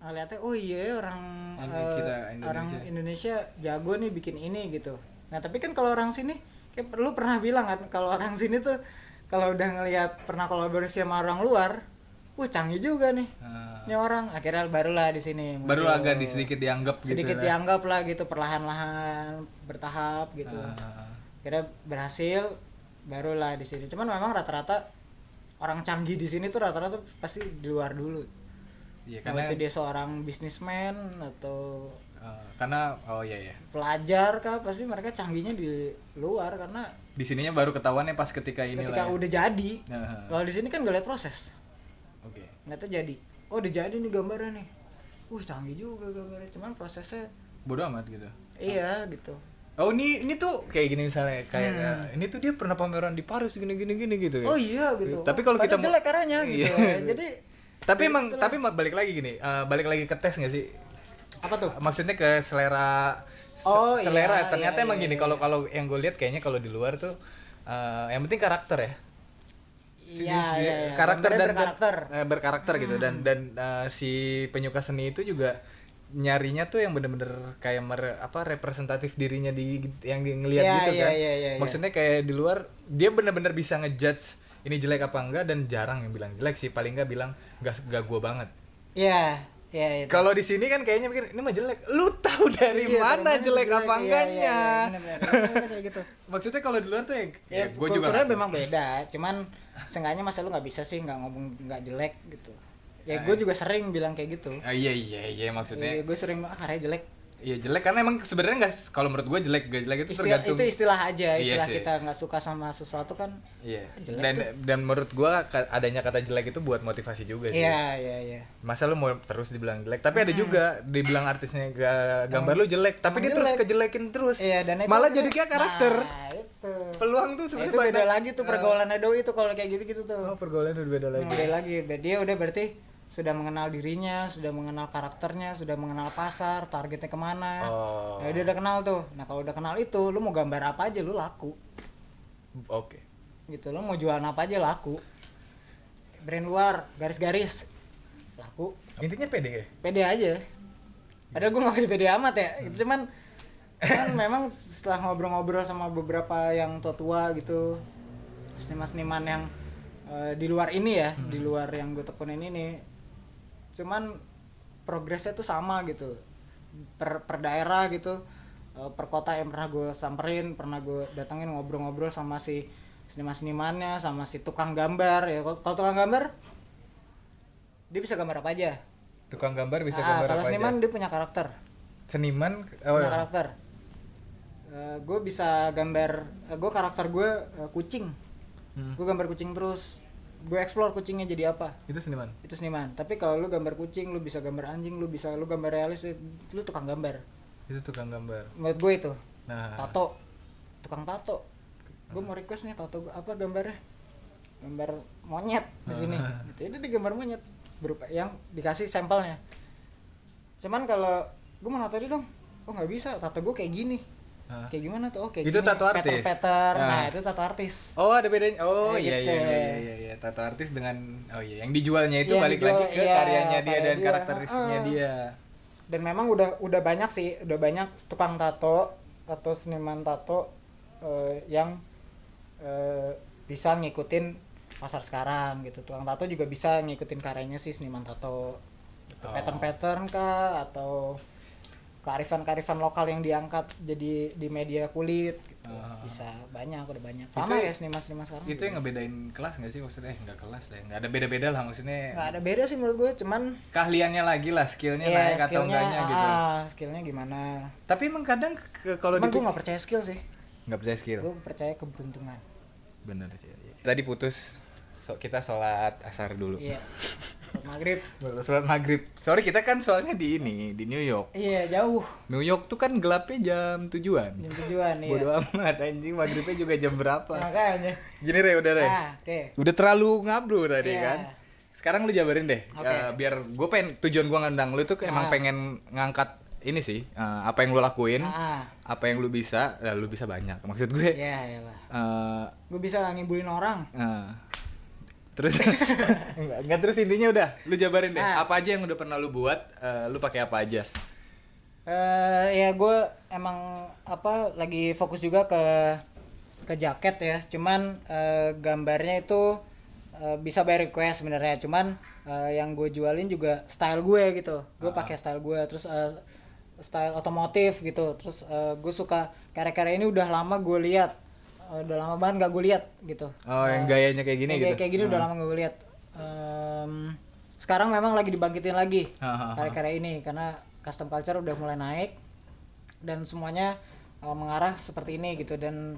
ngeliatnya oh iya orang eh, kita orang Indonesia. Indonesia jago nih bikin ini gitu nah tapi kan kalau orang sini kayak lu pernah bilang kan kalau orang sini tuh kalau udah ngelihat pernah kolaborasi sama orang luar wah canggih juga nih Ah. ini orang. Akhirnya barulah di sini baru agak di sedikit dianggap sedikit gitu lah. dianggap lah gitu perlahan-lahan bertahap gitu. Ah. kira berhasil barulah di sini. Cuman memang rata-rata orang canggih di sini tuh rata-rata pasti di luar dulu. Iya karena itu dia seorang bisnismen atau eh, karena oh iya ya pelajar kah pasti mereka canggihnya di luar karena di sininya baru ketahuannya pas ketika ini ketika lah ya. udah jadi. Nah, kalau di sini kan gak lihat proses nggak jadi. Oh udah jadi nih gambarnya nih. Uh canggih juga gambarnya. Cuman prosesnya bodoh amat gitu. Iya gitu. Oh ini ini tuh kayak gini misalnya kayak eh, ini tuh dia pernah pameran di Paris gini gini gini gitu ya? Hmm. oh iya gitu. Tapi kalau kita jelek karyanya gitu. (laughs) Iya. jadi tapi emang tapi ma- balik lagi gini eh, balik lagi ke tes nggak sih? Apa tuh? Maksudnya ke selera se- Oh, selera. iya, ternyata iya, emang iya, gini iya. kalau kalau yang gue lihat kayaknya kalau di luar tuh eh, yang penting karakter ya Si- Iya, si- iya, iya. karakter dan berkarakter. dan- eh, berkarakter gitu dan dan eh, si penyuka seni itu juga nyarinya tuh yang bener-bener kayak mer- apa representatif dirinya di yang di ngelihat Iya, gitu iya, kan iya, iya, iya. maksudnya kayak di luar dia bener-bener bisa ngejudge ini jelek apa enggak dan jarang yang bilang jelek sih paling enggak bilang enggak enggak gua banget Iya, iya itu. kalau di sini kan kayaknya mikir ini mah jelek lu tahu dari Iya, mana dari jelek, apa Iya, enggaknya Iya, iya, bener, bener. Bener, kayak gitu. (laughs) maksudnya kalau di luar tuh ya, Ya, ya gue juga kulturnya memang beda, cuman seenggaknya masa lu nggak bisa sih nggak ngomong nggak jelek gitu. Ya Ah, gue juga sering bilang kayak gitu. Ah, iya iya iya maksudnya gue sering ah karya jelek. Iya jelek karena emang sebenarnya nggak kalau menurut gue jelek gak jelek itu Istilah, tergantung itu istilah aja, Iya istilah sih. kita nggak suka sama sesuatu kan. iya jelek dan tuh. dan menurut gue adanya kata jelek itu buat motivasi juga sih Iya, iya, iya. masa lu mau terus dibilang jelek tapi ada juga dibilang artisnya ga- gambar lu jelek tapi dia terus jelek. kejelekin terus Iya, dan itu malah akhirnya- jadi kayak karakter Nah, itu. peluang tuh Nah, sebenarnya itu beda lagi tuh pergaulan Edo itu kalau kayak gitu-gitu tuh. oh pergaulan udah beda lagi Beda lagi. Dia udah berarti sudah mengenal dirinya, sudah mengenal karakternya, sudah mengenal pasar, targetnya ke mana. oh Nah, dia udah kenal tuh. Nah, kalau udah kenal itu, lu mau gambar apa aja lu laku. oke Gitu, lu mau jualan apa aja laku. Brand luar, garis-garis laku. intinya pede ya Pede aja. Padahal gue gak pede-pede amat ya. Cuman kan (laughs) memang setelah ngobrol-ngobrol sama beberapa yang tua-tua gitu, seniman-seniman yang eh, di luar ini ya, di luar yang gue tekunin ini, cuman progresnya tuh sama gitu. Per per daerah gitu. Eh, per kota yang pernah gue samperin pernah gue datengin ngobrol-ngobrol sama si seniman-senimannya sama si tukang gambar. Ya kalau tukang gambar dia bisa gambar apa aja? Tukang gambar bisa Ah, gambar kalau apa seniman aja? dia punya karakter. Seniman oh, punya karakter gue bisa gambar gue karakter gue kucing. Hmm. gue gambar kucing terus gue explore kucingnya jadi apa? Itu seniman. itu seniman. Tapi kalau lu gambar kucing lu bisa gambar anjing lu bisa lu gambar realis lu tukang gambar. Itu tukang gambar. menurut gue itu. Nah, tato. Tukang tato. Gue mau request nih tato gua- apa gambarnya? Gambar monyet di sini. (laughs) Gitu ini dia gambar monyet. Berupa yang dikasih sampelnya. Cuman kalau gue mau tato dia dong. Oh nggak bisa. Tato gue kayak gini Ah. kayak gimana tuh oh kayak Itu gini. tato artis? Peter Ah. nah itu tato artis Oh ada bedanya. Oh Ya, iya, gitu. iya iya iya iya tato artis dengan oh iya yang dijualnya itu Yang balik dijual, lagi ke iya, karyanya dia dan dia. karakteristiknya Ah. dia. dan memang udah udah banyak sih udah banyak tukang tato atau seniman tato eh, yang eh, bisa ngikutin pasar sekarang gitu tukang tato juga bisa ngikutin karyanya sih seniman tato Oh. pattern pattern kah atau kearifan kearifan lokal yang diangkat jadi di media kulit gitu Ah. bisa banyak udah banyak sama Itu- ya seniman seniman sekarang Itu juga. yang ngebedain kelas nggak sih maksudnya? Eh nggak kelas lah, ya. nggak ada beda-beda lah maksudnya. nggak ada beda sih menurut gue cuman Keahliannya lagi lah, skillnya ya naik atau enggaknya gitu. ah, skillnya gimana Tapi emang kadang ke- kalau cuman gue nggak percaya skill sih nggak percaya skill. gue percaya keberuntungan Bener sih. iya. Tadi putus, so, kita sholat asar dulu. iya (laughs) Maghrib Sholat maghrib. Sorry kita kan soalnya di ini di New York. iya jauh New York tuh kan gelapnya jam tujuan. jam tujuan iya Bodo amat anjing maghribnya juga jam berapa. makanya Gini Re, udah Re. ah oke Udah terlalu ngablu tadi Iya. kan. Sekarang lu jabarin deh. Oke. Eh, biar gue pengen tujuan gua ngundang lu tuh emang Ah. pengen ngangkat ini sih eh, apa yang lu lakuin, ah apa yang lu bisa, ya, lu bisa banyak. Maksud gue ya iyalah eh, gue bisa ngibulin orang eh, terus? (laughs) Enggak, enggak. Terus intinya udah. Lu jabarin deh. Ah. Apa aja yang udah pernah lu buat, eh, lu pakai apa aja? eh ya gue emang apa lagi fokus juga ke ke jaket ya. Cuman eh, gambarnya itu eh, bisa by request sebenarnya. Cuman eh, yang gue jualin juga style gue gitu. Gue pakai style gue terus eh, style otomotif gitu. Terus gue suka karya-karya ini udah lama gue lihat udah lama banget gak gue lihat gitu. Oh, yang gayanya kayak gini kayak- gitu. kayak gini udah lama gue lihat. Em, sekarang memang lagi dibangkitin lagi karya-karya ini karena custom culture udah mulai naik dan semuanya uh, mengarah seperti ini gitu. Dan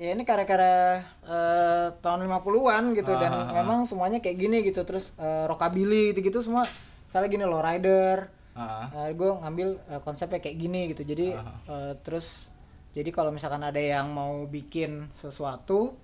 ya ini karya-karya uh, tahun 50-an gitu. Dan memang semuanya kayak gini gitu. Terus uh, rockabilly gitu-gitu semua. Misalnya gini low rider Ah, gue ngambil uh, konsepnya kayak gini gitu. Jadi uh, terus jadi kalau misalkan ada yang mau bikin sesuatu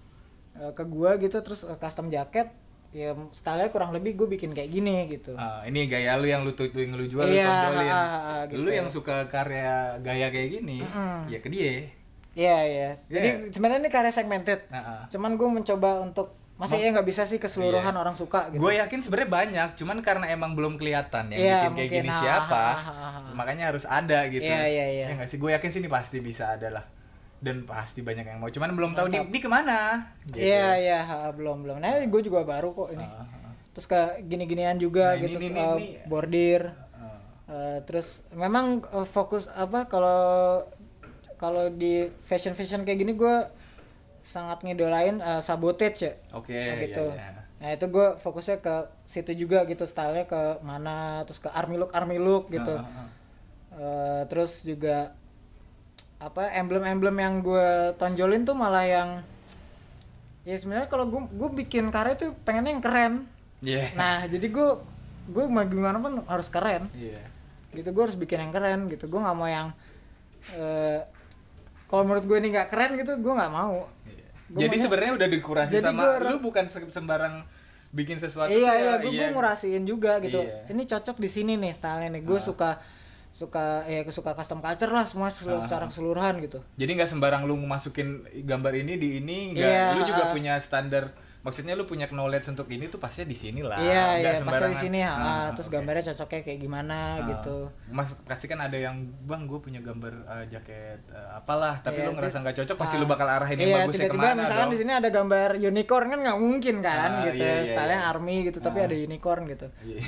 uh, ke gua gitu terus uh, custom jaket ya stylenya kurang lebih gue bikin kayak gini gitu Ah, ini gaya lu yang lu tuh yang lu jual Iya, lu tonjolin. ah, ah, ah, gitu. Lu yang suka karya gaya kayak gini, ya ke dia. Iya iya. Jadi Iya. sebenarnya ini karya segmented. Nah, ah. Cuman gue mencoba untuk masa ya nggak bisa sih keseluruhan Iya. orang suka gitu. Gue yakin sebenarnya banyak, cuman karena emang belum kelihatan yang Iya, bikin kayak gini Ah, siapa, ah, ah, ah, ah. makanya harus ada gitu. Iya, iya, iya. Ya nggak sih, gue yakin sih ini pasti bisa ada lah, dan pasti banyak yang mau. Cuman belum tahu nih, ini ke mana. Gitu. Iya iya ha, belum belum. Nah gue juga baru kok ini. Ah, ah. Terus ke gini-ginian juga Nah, ini, gitu. ini, uh, ini. bordir. Ah. Uh, terus memang uh, fokus apa kalau kalau di fashion fashion kayak gini gue sangat ngidolain uh, sabotage ya. Oke, Nah, iya, gitu. iya. Nah itu gue fokusnya ke situ juga gitu stylenya ke mana terus ke army look army look gitu. Ah, ah, ah. Eh, terus juga apa emblem-emblem yang gue tonjolin tuh malah yang ya sebenarnya kalau gue gue bikin karya tuh pengennya yang keren. Iya. Nah jadi gue gue mau gimana pun harus keren Iya. gitu gue harus bikin yang keren gitu gue nggak mau yang eh kalau menurut gue ini nggak keren gitu gue nggak mau. Gua Jadi sebenarnya udah dikurasi Jadi sama gua- lu bukan se- sembarang bikin sesuatu iya tuh iya ya, gue gue ngurasiin juga gitu Iya. Ah. ini cocok di sini nih stylenya nih gue suka suka ya suka custom culture lah semua selu- Ah. secara keseluruhan gitu Jadi nggak sembarang lu masukin gambar ini di ini, nggak Iya, lu juga ah. punya standar maksudnya lu punya knowledge untuk ini tuh pasti di sini lah iya Nggak iya pasti di sini ya Ah, ah, terus oke. gambarnya cocoknya kayak gimana Ah, gitu mas pasti kan ada yang bang gue punya gambar eh, jaket eh, apalah tapi Iya, lu ngerasa nggak cocok pasti ah. lu bakal arahin yang iya, bagusnya tiba-tiba ke mana misalkan di sini ada gambar unicorn kan nggak mungkin kan Ah, gitu iya, iya, stylenya iya. army gitu tapi Ah. ada unicorn gitu Iya.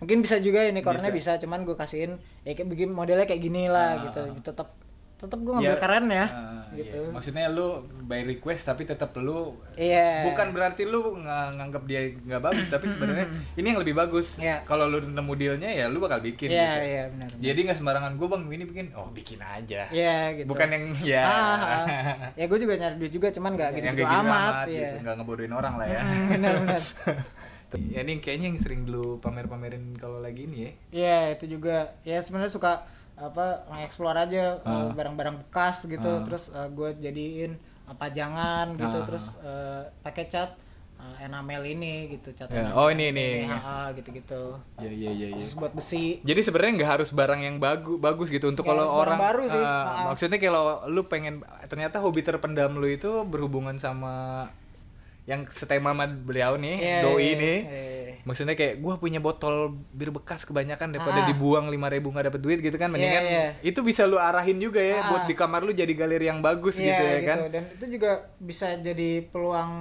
mungkin bisa juga unicornnya Bisa. bisa. cuman gue kasihin ya kayak bikin modelnya kayak gini lah Ah. gitu tetap tetap gue ngambil Ya, keren ya. Ah, gitu. Iya. maksudnya lu by request tapi tetap lu iya. bukan berarti lu ng- nganggap dia nggak bagus tapi sebenarnya ini yang lebih bagus. Iya. kalau lu nemu dealnya ya lu bakal bikin iya gitu. iya benar jadi nggak sembarangan gue bang ini bikin. Oh bikin aja. Iya gitu. Bukan yang (laughs) ya. Ah, ah, ah. ya gue juga nyari duit juga cuman nggak gitu, gitu amat, amat ya gitu nggak ngebodohin orang lah ya. Benar benar. (laughs) Ya ini kayaknya yang sering dulu pamer-pamerin kalau lagi ini ya. Iya itu juga. Ya sebenarnya suka apa mengeksplor aja Ah. uh, barang-barang bekas gitu Ah. terus gue jadiin uh, pajangan gitu Ah. terus uh, pakai cat uh, enamel ini gitu cat Ya, enamel oh, ini, ini. PHA gitu-gitu ya ya ya, ya. terus buat besi Jadi sebenarnya nggak harus barang yang bagus bagus gitu untuk kalau orang baru sih. eh, Ah. maksudnya kalau lu pengen ternyata hobi terpendam lu itu berhubungan sama yang setema sama beliau nih Iya, doi iya, nih. iya, iya. Maksudnya kayak gua punya botol bir bekas kebanyakan daripada Ah. dibuang 5000 ribu nggak dapet duit gitu kan mendingan iya. itu bisa lu arahin juga ya Ah. buat di kamar lu jadi galeri yang bagus Iya, gitu ya kan. dan itu juga bisa jadi peluang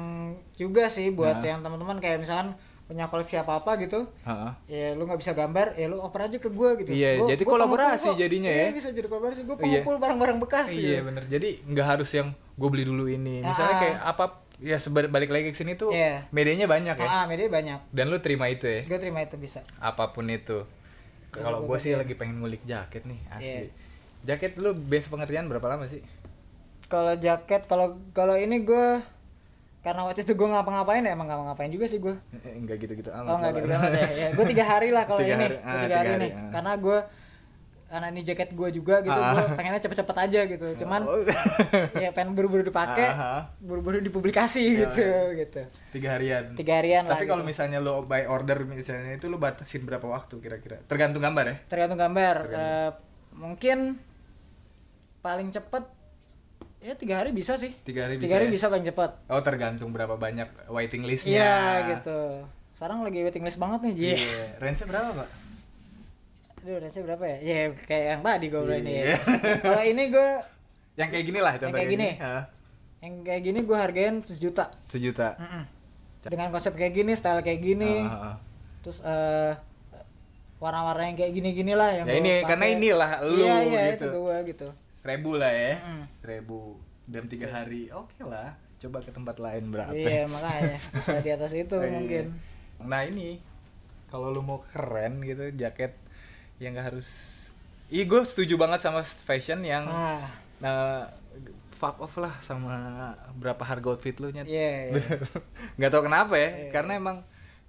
juga sih buat Nah. yang teman-teman kayak misalkan punya koleksi apa apa gitu Heeh. ya lu nggak bisa gambar ya lu oper aja ke gue gitu Iya, Gua- jadi gua kolaborasi kok. jadinya Iya, ya. bisa jadi kolaborasi gue Iya. pengumpul barang-barang bekas Iya gitu. bener. Jadi nggak harus yang gue beli dulu ini. Misalnya Ah. kayak apa ya sebalik balik lagi ke sini tuh Iya. medianya banyak ya. ah, ah, media banyak Dan lu terima itu ya. gue terima itu bisa apa pun itu kalau gue sih lagi pengen ngulik jaket nih asli Iya. jaket lu base pengertian berapa lama sih kalau jaket kalau kalau ini gue karena waktu itu gue ngapa-ngapain ya emang ngapa-ngapain juga sih gue Eh, enggak gitu gitu amat oh nggak lah. gitu banget ya, (laughs) ya gue tiga hari lah kalau ini hari. Ah, tiga, tiga hari, hari, nih ah. karena gue karena ini jaket gue juga gitu Ah. gue pengennya cepet-cepet aja gitu. Cuman Oh. (laughs) ya pengen buru-buru dipakai Ah, ah. buru-buru dipublikasi gitu gitu. Tiga harian. Tiga harian tapi kalau gitu. misalnya lu by order misalnya itu lu batasin berapa waktu kira-kira? Tergantung gambar ya? Tergantung gambar Eh, mungkin paling cepet ya tiga hari bisa sih. Tiga hari tiga hari ya? bisa paling cepet. Oh tergantung berapa banyak waiting listnya. Iya gitu. Sekarang lagi waiting list banget nih Ji. Iya. Range berapa pak aduh range berapa ya ya kayak yang tadi gue bilang ini Iya. ya. kalau ini gue yang kayak gini lah Yang contohnya kayak gini? Hah, yang kayak gini gue hargain sejuta sejuta Mm-mm. dengan konsep kayak gini style kayak gini Ah, ah, ah. terus eh warna-warna yang kayak gini-gini lah yang Ya gua ini, pakai. karena inilah lu iya iya gitu. itu gue gitu seribu lah ya Mm. seribu dalam tiga hari oke lah coba ke tempat lain berapa iya makanya bisa di atas itu (laughs) Oh, iya. mungkin nah ini kalau lu mau keren gitu jaket yang gak harus Ih gue setuju banget sama fashion yang ah nah, fuck off lah sama berapa harga outfit lu iya iya. Bener. (laughs) nggak tahu kenapa ya karena emang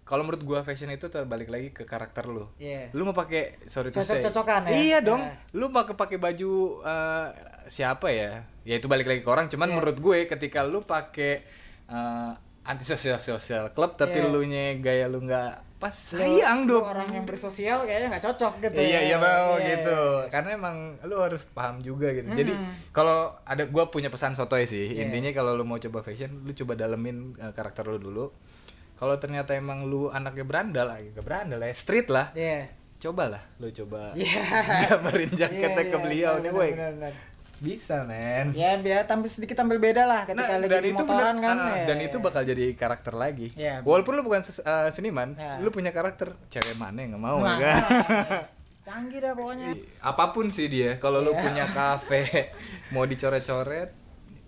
kalau menurut gua fashion itu terbalik lagi ke karakter lu Iya. lu mau pakai sorry to say Cocok-cocokan ya? iya dong Nah. lu pakai pakai baju eh, siapa ya ya itu balik lagi ke orang cuman menurut gue ketika lu pakai uh, anti sosial sosial club tapi Iya. lu nya gaya lu nggak pas sayang lu dong orang yang bersosial kayaknya nggak cocok gitu iya ya. iya mau Iya, gitu iya. karena emang lu harus paham juga gitu jadi kalau ada gua punya pesan sotoy sih Iya. intinya kalau lu mau coba fashion lu coba dalemin uh, karakter lu dulu kalau ternyata emang lu anaknya berandal lagi ke berandal ya street lah iya cobalah lu coba Iya. (laughs) gambarin jaketnya Iya, ke iya, beliau nih boy. Bisa men. Ya biar tampil sedikit tampil beda lah ketika Nah, lagi dan di itu motoran bener, kan ah, ya, dan ya. itu bakal jadi karakter lagi. Iya, walaupun lu bukan uh, seniman Ya. lu punya karakter cewek mana yang nggak mau Nah, ya kan? (laughs) Canggih dah pokoknya. Apa pun sih dia kalau lu Iya. punya kafe (laughs) mau dicoret-coret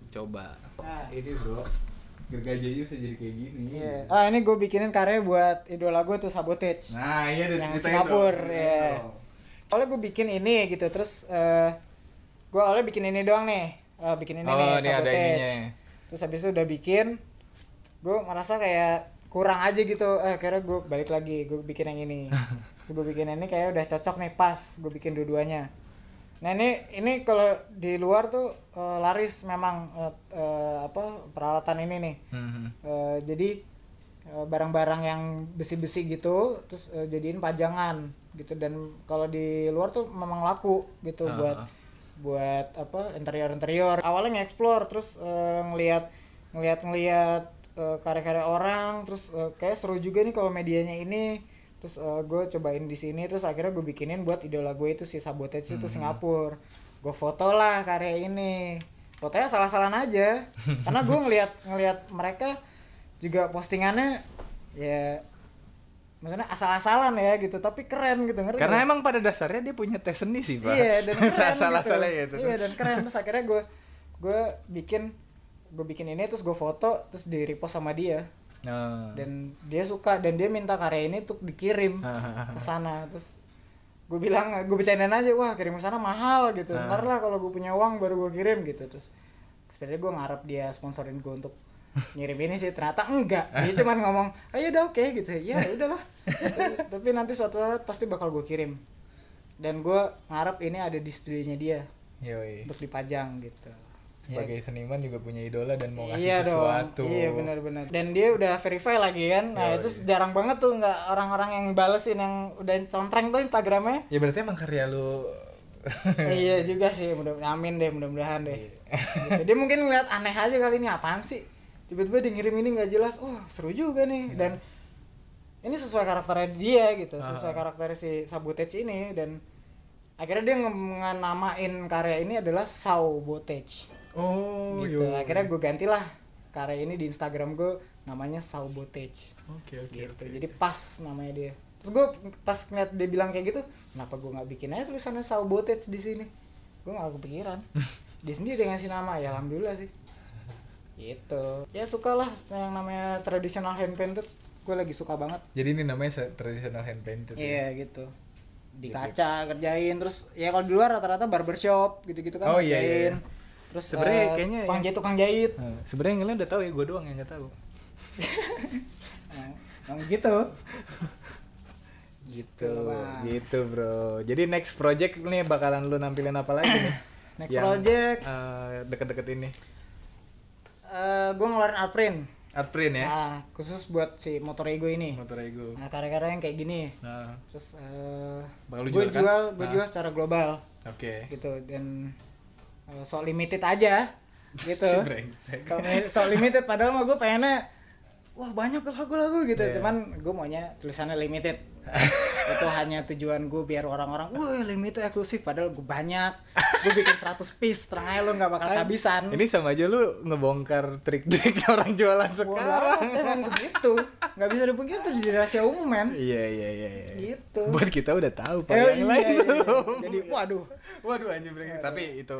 coba. Nah. ini bro gergaji bisa jadi kayak gini. Iya. ah ini gue bikinin karya buat idola gue tuh Sabotage. Nah iya yang udah ceritain, Singapura ya awalnya gue bikin ini gitu terus eh gue awalnya bikin ini doang nih. Eh, bikin ini Oh, nih ini ada ininya. terus habis itu udah bikin gue merasa kayak kurang aja gitu. Eh akhirnya gue balik lagi gue bikin yang ini. (laughs) Terus gue bikin ini kayak udah cocok nih pas. Gue bikin dua-duanya. Nah ini ini kalau di luar tuh eh, laris memang eh, eh, apa peralatan ini nih. Mhm. Eh, jadi eh, barang-barang yang besi-besi gitu terus eh, jadiin pajangan gitu. Dan kalau di luar tuh memang laku gitu Ah, buat ah. Buat apa interior interior awalnya nge-explore terus eh, ngelihat ngelihat ngelihat eh, karya-karya orang terus eh, kayak seru juga nih kalau medianya ini. Terus gue cobain di sini terus akhirnya gue bikinin buat idola gue itu si Sabotage itu Singapura. Gue foto lah karya ini. Fotonya salah-salahan aja. (laughs) Karena gue ngelihat ngelihat mereka juga postingannya ya maksudnya asal-asalan ya gitu tapi keren gitu ngerti Karena nggak? emang pada dasarnya dia punya tes seni sih, Pak. Iya dan (laughs) keren Salah-salah gitu. gitu. Iya dan keren terus akhirnya gue gue bikin gue bikin ini terus gue foto terus di repost sama dia Nah. dan dia suka dan dia minta karya ini tuh dikirim ke sana terus gue bilang gue bercandain aja wah kirim ke sana mahal gitu Ah. ntar lah kalau gue punya uang baru gue kirim gitu terus sebenarnya gue ngarep dia sponsorin gue untuk ngirim ini sih ternyata enggak. Dia cuman ngomong ayo udah oke gitu. Ya udahlah. Tapi, tapi nanti suatu saat pasti bakal gue kirim. Dan gue ngarep ini ada di studionya dia Yoi. untuk dipajang gitu. Sebagai seniman juga punya idola dan mau ngasih iya sesuatu. dong iya benar-benar. Dan dia udah verify lagi kan? Nah Yoi. itu jarang banget tuh nggak orang-orang yang balesin yang udah contreng tuh instagramnya. Ya berarti emang karya lu. (laughs) Iya juga sih mudah amin deh mudah-mudahan deh. Gitu. dia mungkin ngeliat aneh aja kali ini apaan sih tiba-tiba dia ngirim ini nggak jelas. Oh seru juga nih. Dan ini sesuai karakternya dia gitu sesuai karakter si Sabotage ini. Dan akhirnya dia nge- namain karya ini adalah Sabotage. Oh, gitu. yo. akhirnya gue gantilah karya ini di Instagram gue namanya Sabotage. Oke, oke. gitu. jadi pas namanya dia. Terus gue pas ngeliat dia bilang kayak gitu kenapa gue nggak bikin aja tulisannya Sabotage di sini? Gue nggak kepikiran. (laughs) Dia sendiri yang ngasih nama ya alhamdulillah sih gitu ya suka lah yang namanya traditional hand painted gue lagi suka banget Jadi ini namanya traditional hand painted. ya? iya gitu di kaca kerjain terus ya kalau di luar rata-rata barbershop gitu-gitu kan Oh, iya, iya, kerjain. iya. terus Sebenarnya eh, kayaknya tukang jahit tukang jahit Nah, sebenarnya yang lain udah tahu ya, gue doang yang nggak tahu. (laughs) nah, gitu Gitu, Bang. gitu bro. Jadi next project nih bakalan lu nampilin apa lagi nih? (coughs) next Yang, project eh, deket-deket ini. Eh gue ngeluarin art print Art print ya. Nah, khusus buat si motor ego ini. Motor ego. Nah, karya-karya yang kayak gini. Nah, Terus eh Bakal lu gue jual kan? jual, gue Nah. jual secara global oke. gitu dan eh, so limited aja gitu. (laughs) Kalau so limited padahal mah gue pengennya wah banyak lagu-lagu gitu. Iya. Cuman gue maunya tulisannya limited. (laughs) itu hanya tujuan gue biar orang-orang wah limited eksklusif padahal gue banyak gue bikin 100 piece terang aja lo nggak bakal kehabisan Ini sama aja lu ngebongkar trik-trik orang jualan Wah, sekarang. emang (laughs) begitu nggak bisa dipungkiri itu di rahasia umum men Iya iya iya. iya. Gitu. Buat kita udah tahu pak Eh, yang iya, lain iya, iya. belum. Jadi, waduh. Waduh anjing brengsek. Tapi itu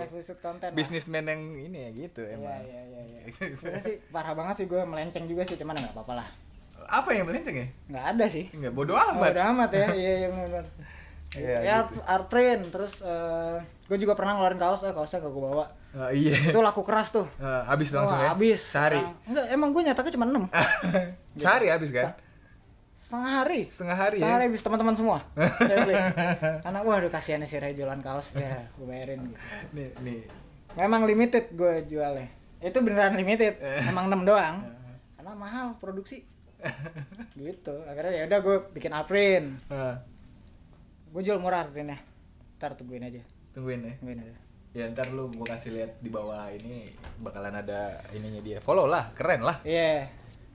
bisnismen yang ini ya gitu Iya emang. iya iya. iya. Sebenarnya sih parah banget sih gue melenceng juga sih cuman ya nggak apa-apa lah. Apa yang melenceng ya? Nggak ada sih. Enggak bodoh Oh, amat. udah amat ya. (laughs) Iya iya benar. Iya, ya gitu. art print terus gue juga pernah ngeluarin kaos eh kaosnya gak gue bawa. Ah, iya. Itu laku keras tuh. Ah, habis langsung Wah, ya? Habis. Sehari? Nah, enggak, emang gue nyataknya cuma 6. (laughs) Sehari habis kan? Setengah hari. Setengah hari Setengah hari ya? habis teman-teman semua. Karena (laughs) waduh kasihan si Ray jualan kaos ya, gue bayarin gitu. Nih, nih. Memang limited gue jualnya. Itu beneran limited. Eh. Emang 6 doang. Karena mahal produksi. (laughs) gitu. Akhirnya ya udah gue bikin print. Ah, Gue jual murah printnya. Ntar tungguin aja. tungguin ya. Tungguin aja. Ya ntar lu gua kasih lihat di bawah ini bakalan ada ininya dia. Follow lah, keren lah. Iya.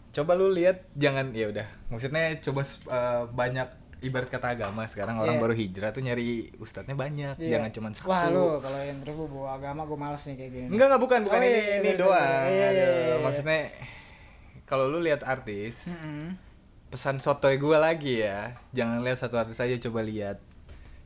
Coba lu lihat jangan ya udah. Maksudnya coba eh, banyak ibarat kata agama sekarang orang Iya. baru hijrah tuh nyari ustadznya banyak, Iya. jangan cuma satu. Wah lu kalau yang terus bawa agama gue males nih kayak gini. Enggak enggak bukan bukan Oh, ini iya, ini sorry, sorry, doang. sorry. Iya, iya, iya, iya. Maksudnya kalau lu lihat artis, Mm-mm. pesan sotoy gue lagi ya. Jangan lihat satu artis aja coba lihat.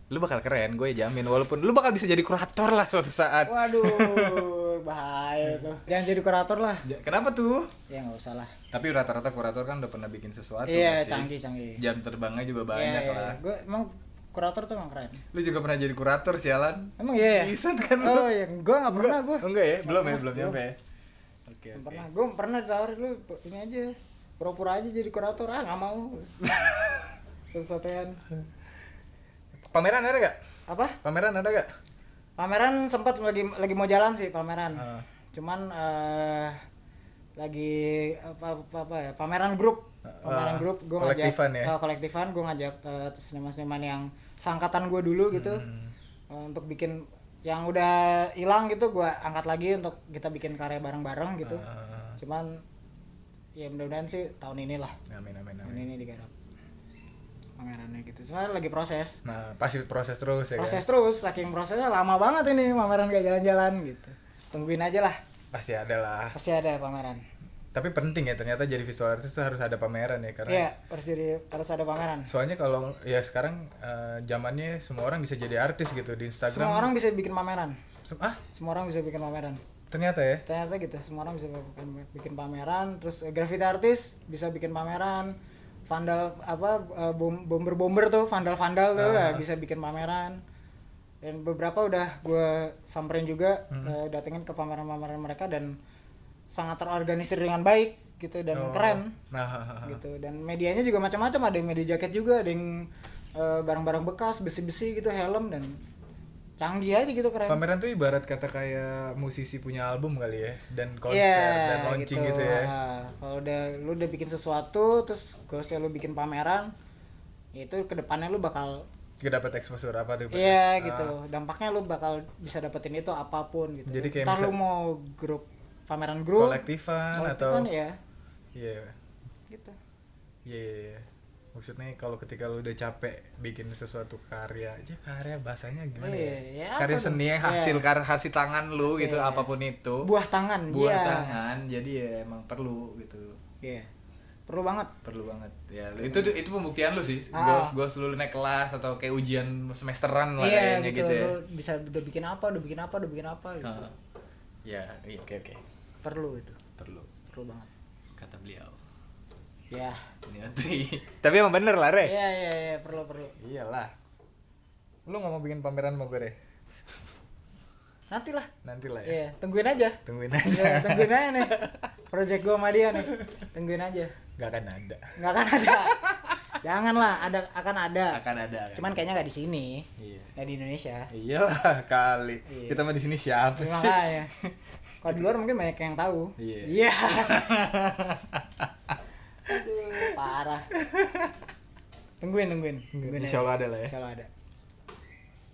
Lu bakal keren, gue jamin walaupun lu bakal bisa jadi kurator lah suatu saat. Waduh, (laughs) bahaya tuh. Jangan jadi kurator lah. Kenapa tuh? Ya nggak usah lah. Tapi rata-rata kurator kan udah pernah bikin sesuatu Iya, sih? canggih, canggih. Jam terbangnya juga banyak lah. Gue emang kurator tuh emang keren. Lu juga pernah jadi kurator sialan? Emang iya ya? Bisa kan lu? Oh iya, gue nggak pernah gue. Enggak ya? Belum ya, belum nyampe ya. Nggak oke. pernah. Gue pernah ditawarin lu ini aja. Pura-pura aja jadi kurator ah nggak mau. (laughs) Sesuatuan. Pameran ada gak? Apa? Pameran ada gak? Pameran sempat lagi lagi mau jalan sih pameran. Ah. Cuman eh lagi apa, apa apa ya pameran grup pameran Ah, grup gue ngajak kolektifan ya? eh, kolektifan gue ngajak eh, seniman-seniman yang seangkatan gue dulu gitu Hmm. eh, untuk bikin yang udah hilang gitu gue angkat lagi untuk kita bikin karya bareng-bareng gitu. Ah. cuman ya mudah-mudahan sih tahun ini lah amin amin. Tahun amin ini digarap. Pamerannya gitu. Soalnya lagi proses. Nah pasti proses terus ya proses kan? terus saking prosesnya lama banget ini pameran gak jalan-jalan gitu. Tungguin aja lah. Pasti ada lah. Pasti ada pameran tapi penting ya ternyata jadi visual artist tuh harus ada pameran ya karena Iya harus jadi harus ada pameran. Soalnya kalau ya sekarang eh, zamannya semua orang bisa jadi artis gitu di Instagram. Semua orang bisa bikin pameran. Sem- ah? Semua orang bisa bikin pameran. Ternyata ya? Ternyata gitu semua orang bisa bikin, bikin pameran terus eh, graffiti artis bisa bikin pameran vandal apa eh, bom, bomber bomber tuh vandal vandal tuh Ah. ya, bisa bikin pameran. Dan beberapa udah gue samperin juga Hmm. eh, datengin ke pameran-pameran mereka dan sangat terorganisir dengan baik gitu dan Oh. keren nah. gitu. Dan medianya juga macam-macam ada yang media jaket juga ada yang eh, barang-barang bekas besi-besi gitu helm dan canggih aja gitu keren. Pameran tuh ibarat kata kayak musisi punya album kali ya dan konser Iya, dan launching gitu, ya. Ah, Kalau udah lu udah bikin sesuatu terus goalsnya lu bikin pameran, itu ke depannya lu bakal Kita dapat exposure apa tuh iya Ah, gitu. Dampaknya lu bakal bisa dapetin itu apa pun gitu. Jadi kayak Ntar lu misal- mau grup pameran grup, kolektifan kolektifan atau ya iya gitu. iya iya, iya. maksudnya kalau ketika lu udah capek bikin sesuatu karya aja karya bahasanya gimana Iya, ya, ya karya apa seni tuh? hasil Iya. karya hasil tangan lu gitu Hasil. apa pun itu Buah tangan, buah iya. tangan jadi ya emang perlu gitu Iya. Perlu banget. perlu banget ya lu- itu itu pembuktian lu sih Ah. goals goals lu naik kelas atau kayak ujian semesteran lah Iya kayaknya gitu. gitu, ya Lu bisa udah bikin apa, udah bikin apa, udah bikin apa gitu. Ah. ya iya, oke oke Perlu itu. perlu Perlu banget. kata beliau Ya. Niatri. (laughs) tapi emang bener lah re Iya iya iya, perlu perlu. iyalah lu nggak mau bikin pameran sama gue re Nanti lah. nanti lah ya Iya, tungguin aja. tungguin Iya, aja tungguin aja nih. (laughs) Project gua sama dia nih. Tungguin aja. nggak akan ada Nggak akan ada. Janganlah, ada akan ada. akan ada kan? Cuman kayaknya nggak di sini. iya Nggak di Indonesia. iyalah kali Iya. kita mah di sini siapa Terima sih. (laughs) Kalau di luar mungkin banyak yang tahu. Iya. Iya. Aduh, parah. Tungguin, tungguin. Tungguin Insya. Allah ada lah ya Insya Allah ada.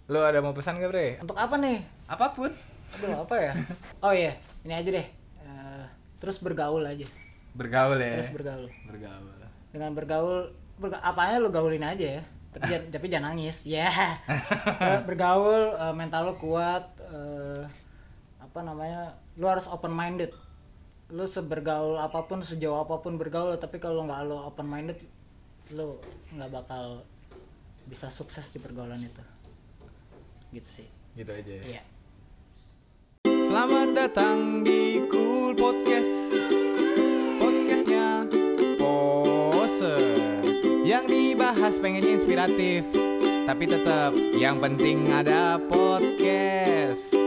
lu ada mau pesan gak bre Untuk apa nih? apa pun Aduh, apa ya? Oh iya, ini aja deh. Eh, terus bergaul aja. bergaul ya Terus bergaul. bergaul dengan bergaul berga apanya lu gaulin aja ya tapi jangan, tapi jangan nangis ya (laughs) bergaul eh, mental lu kuat eh, apa namanya lu harus open minded lu sebergaul apa pun sejauh apa pun bergaul tapi kalau nggak lu open minded lu nggak bakal bisa sukses di pergaulan itu. Gitu sih. Gitu aja ya? Iya. Selamat datang di Cool Podcast. Podcastnya Pose. Yang dibahas pengennya inspiratif Tapi tetap yang penting ada podcast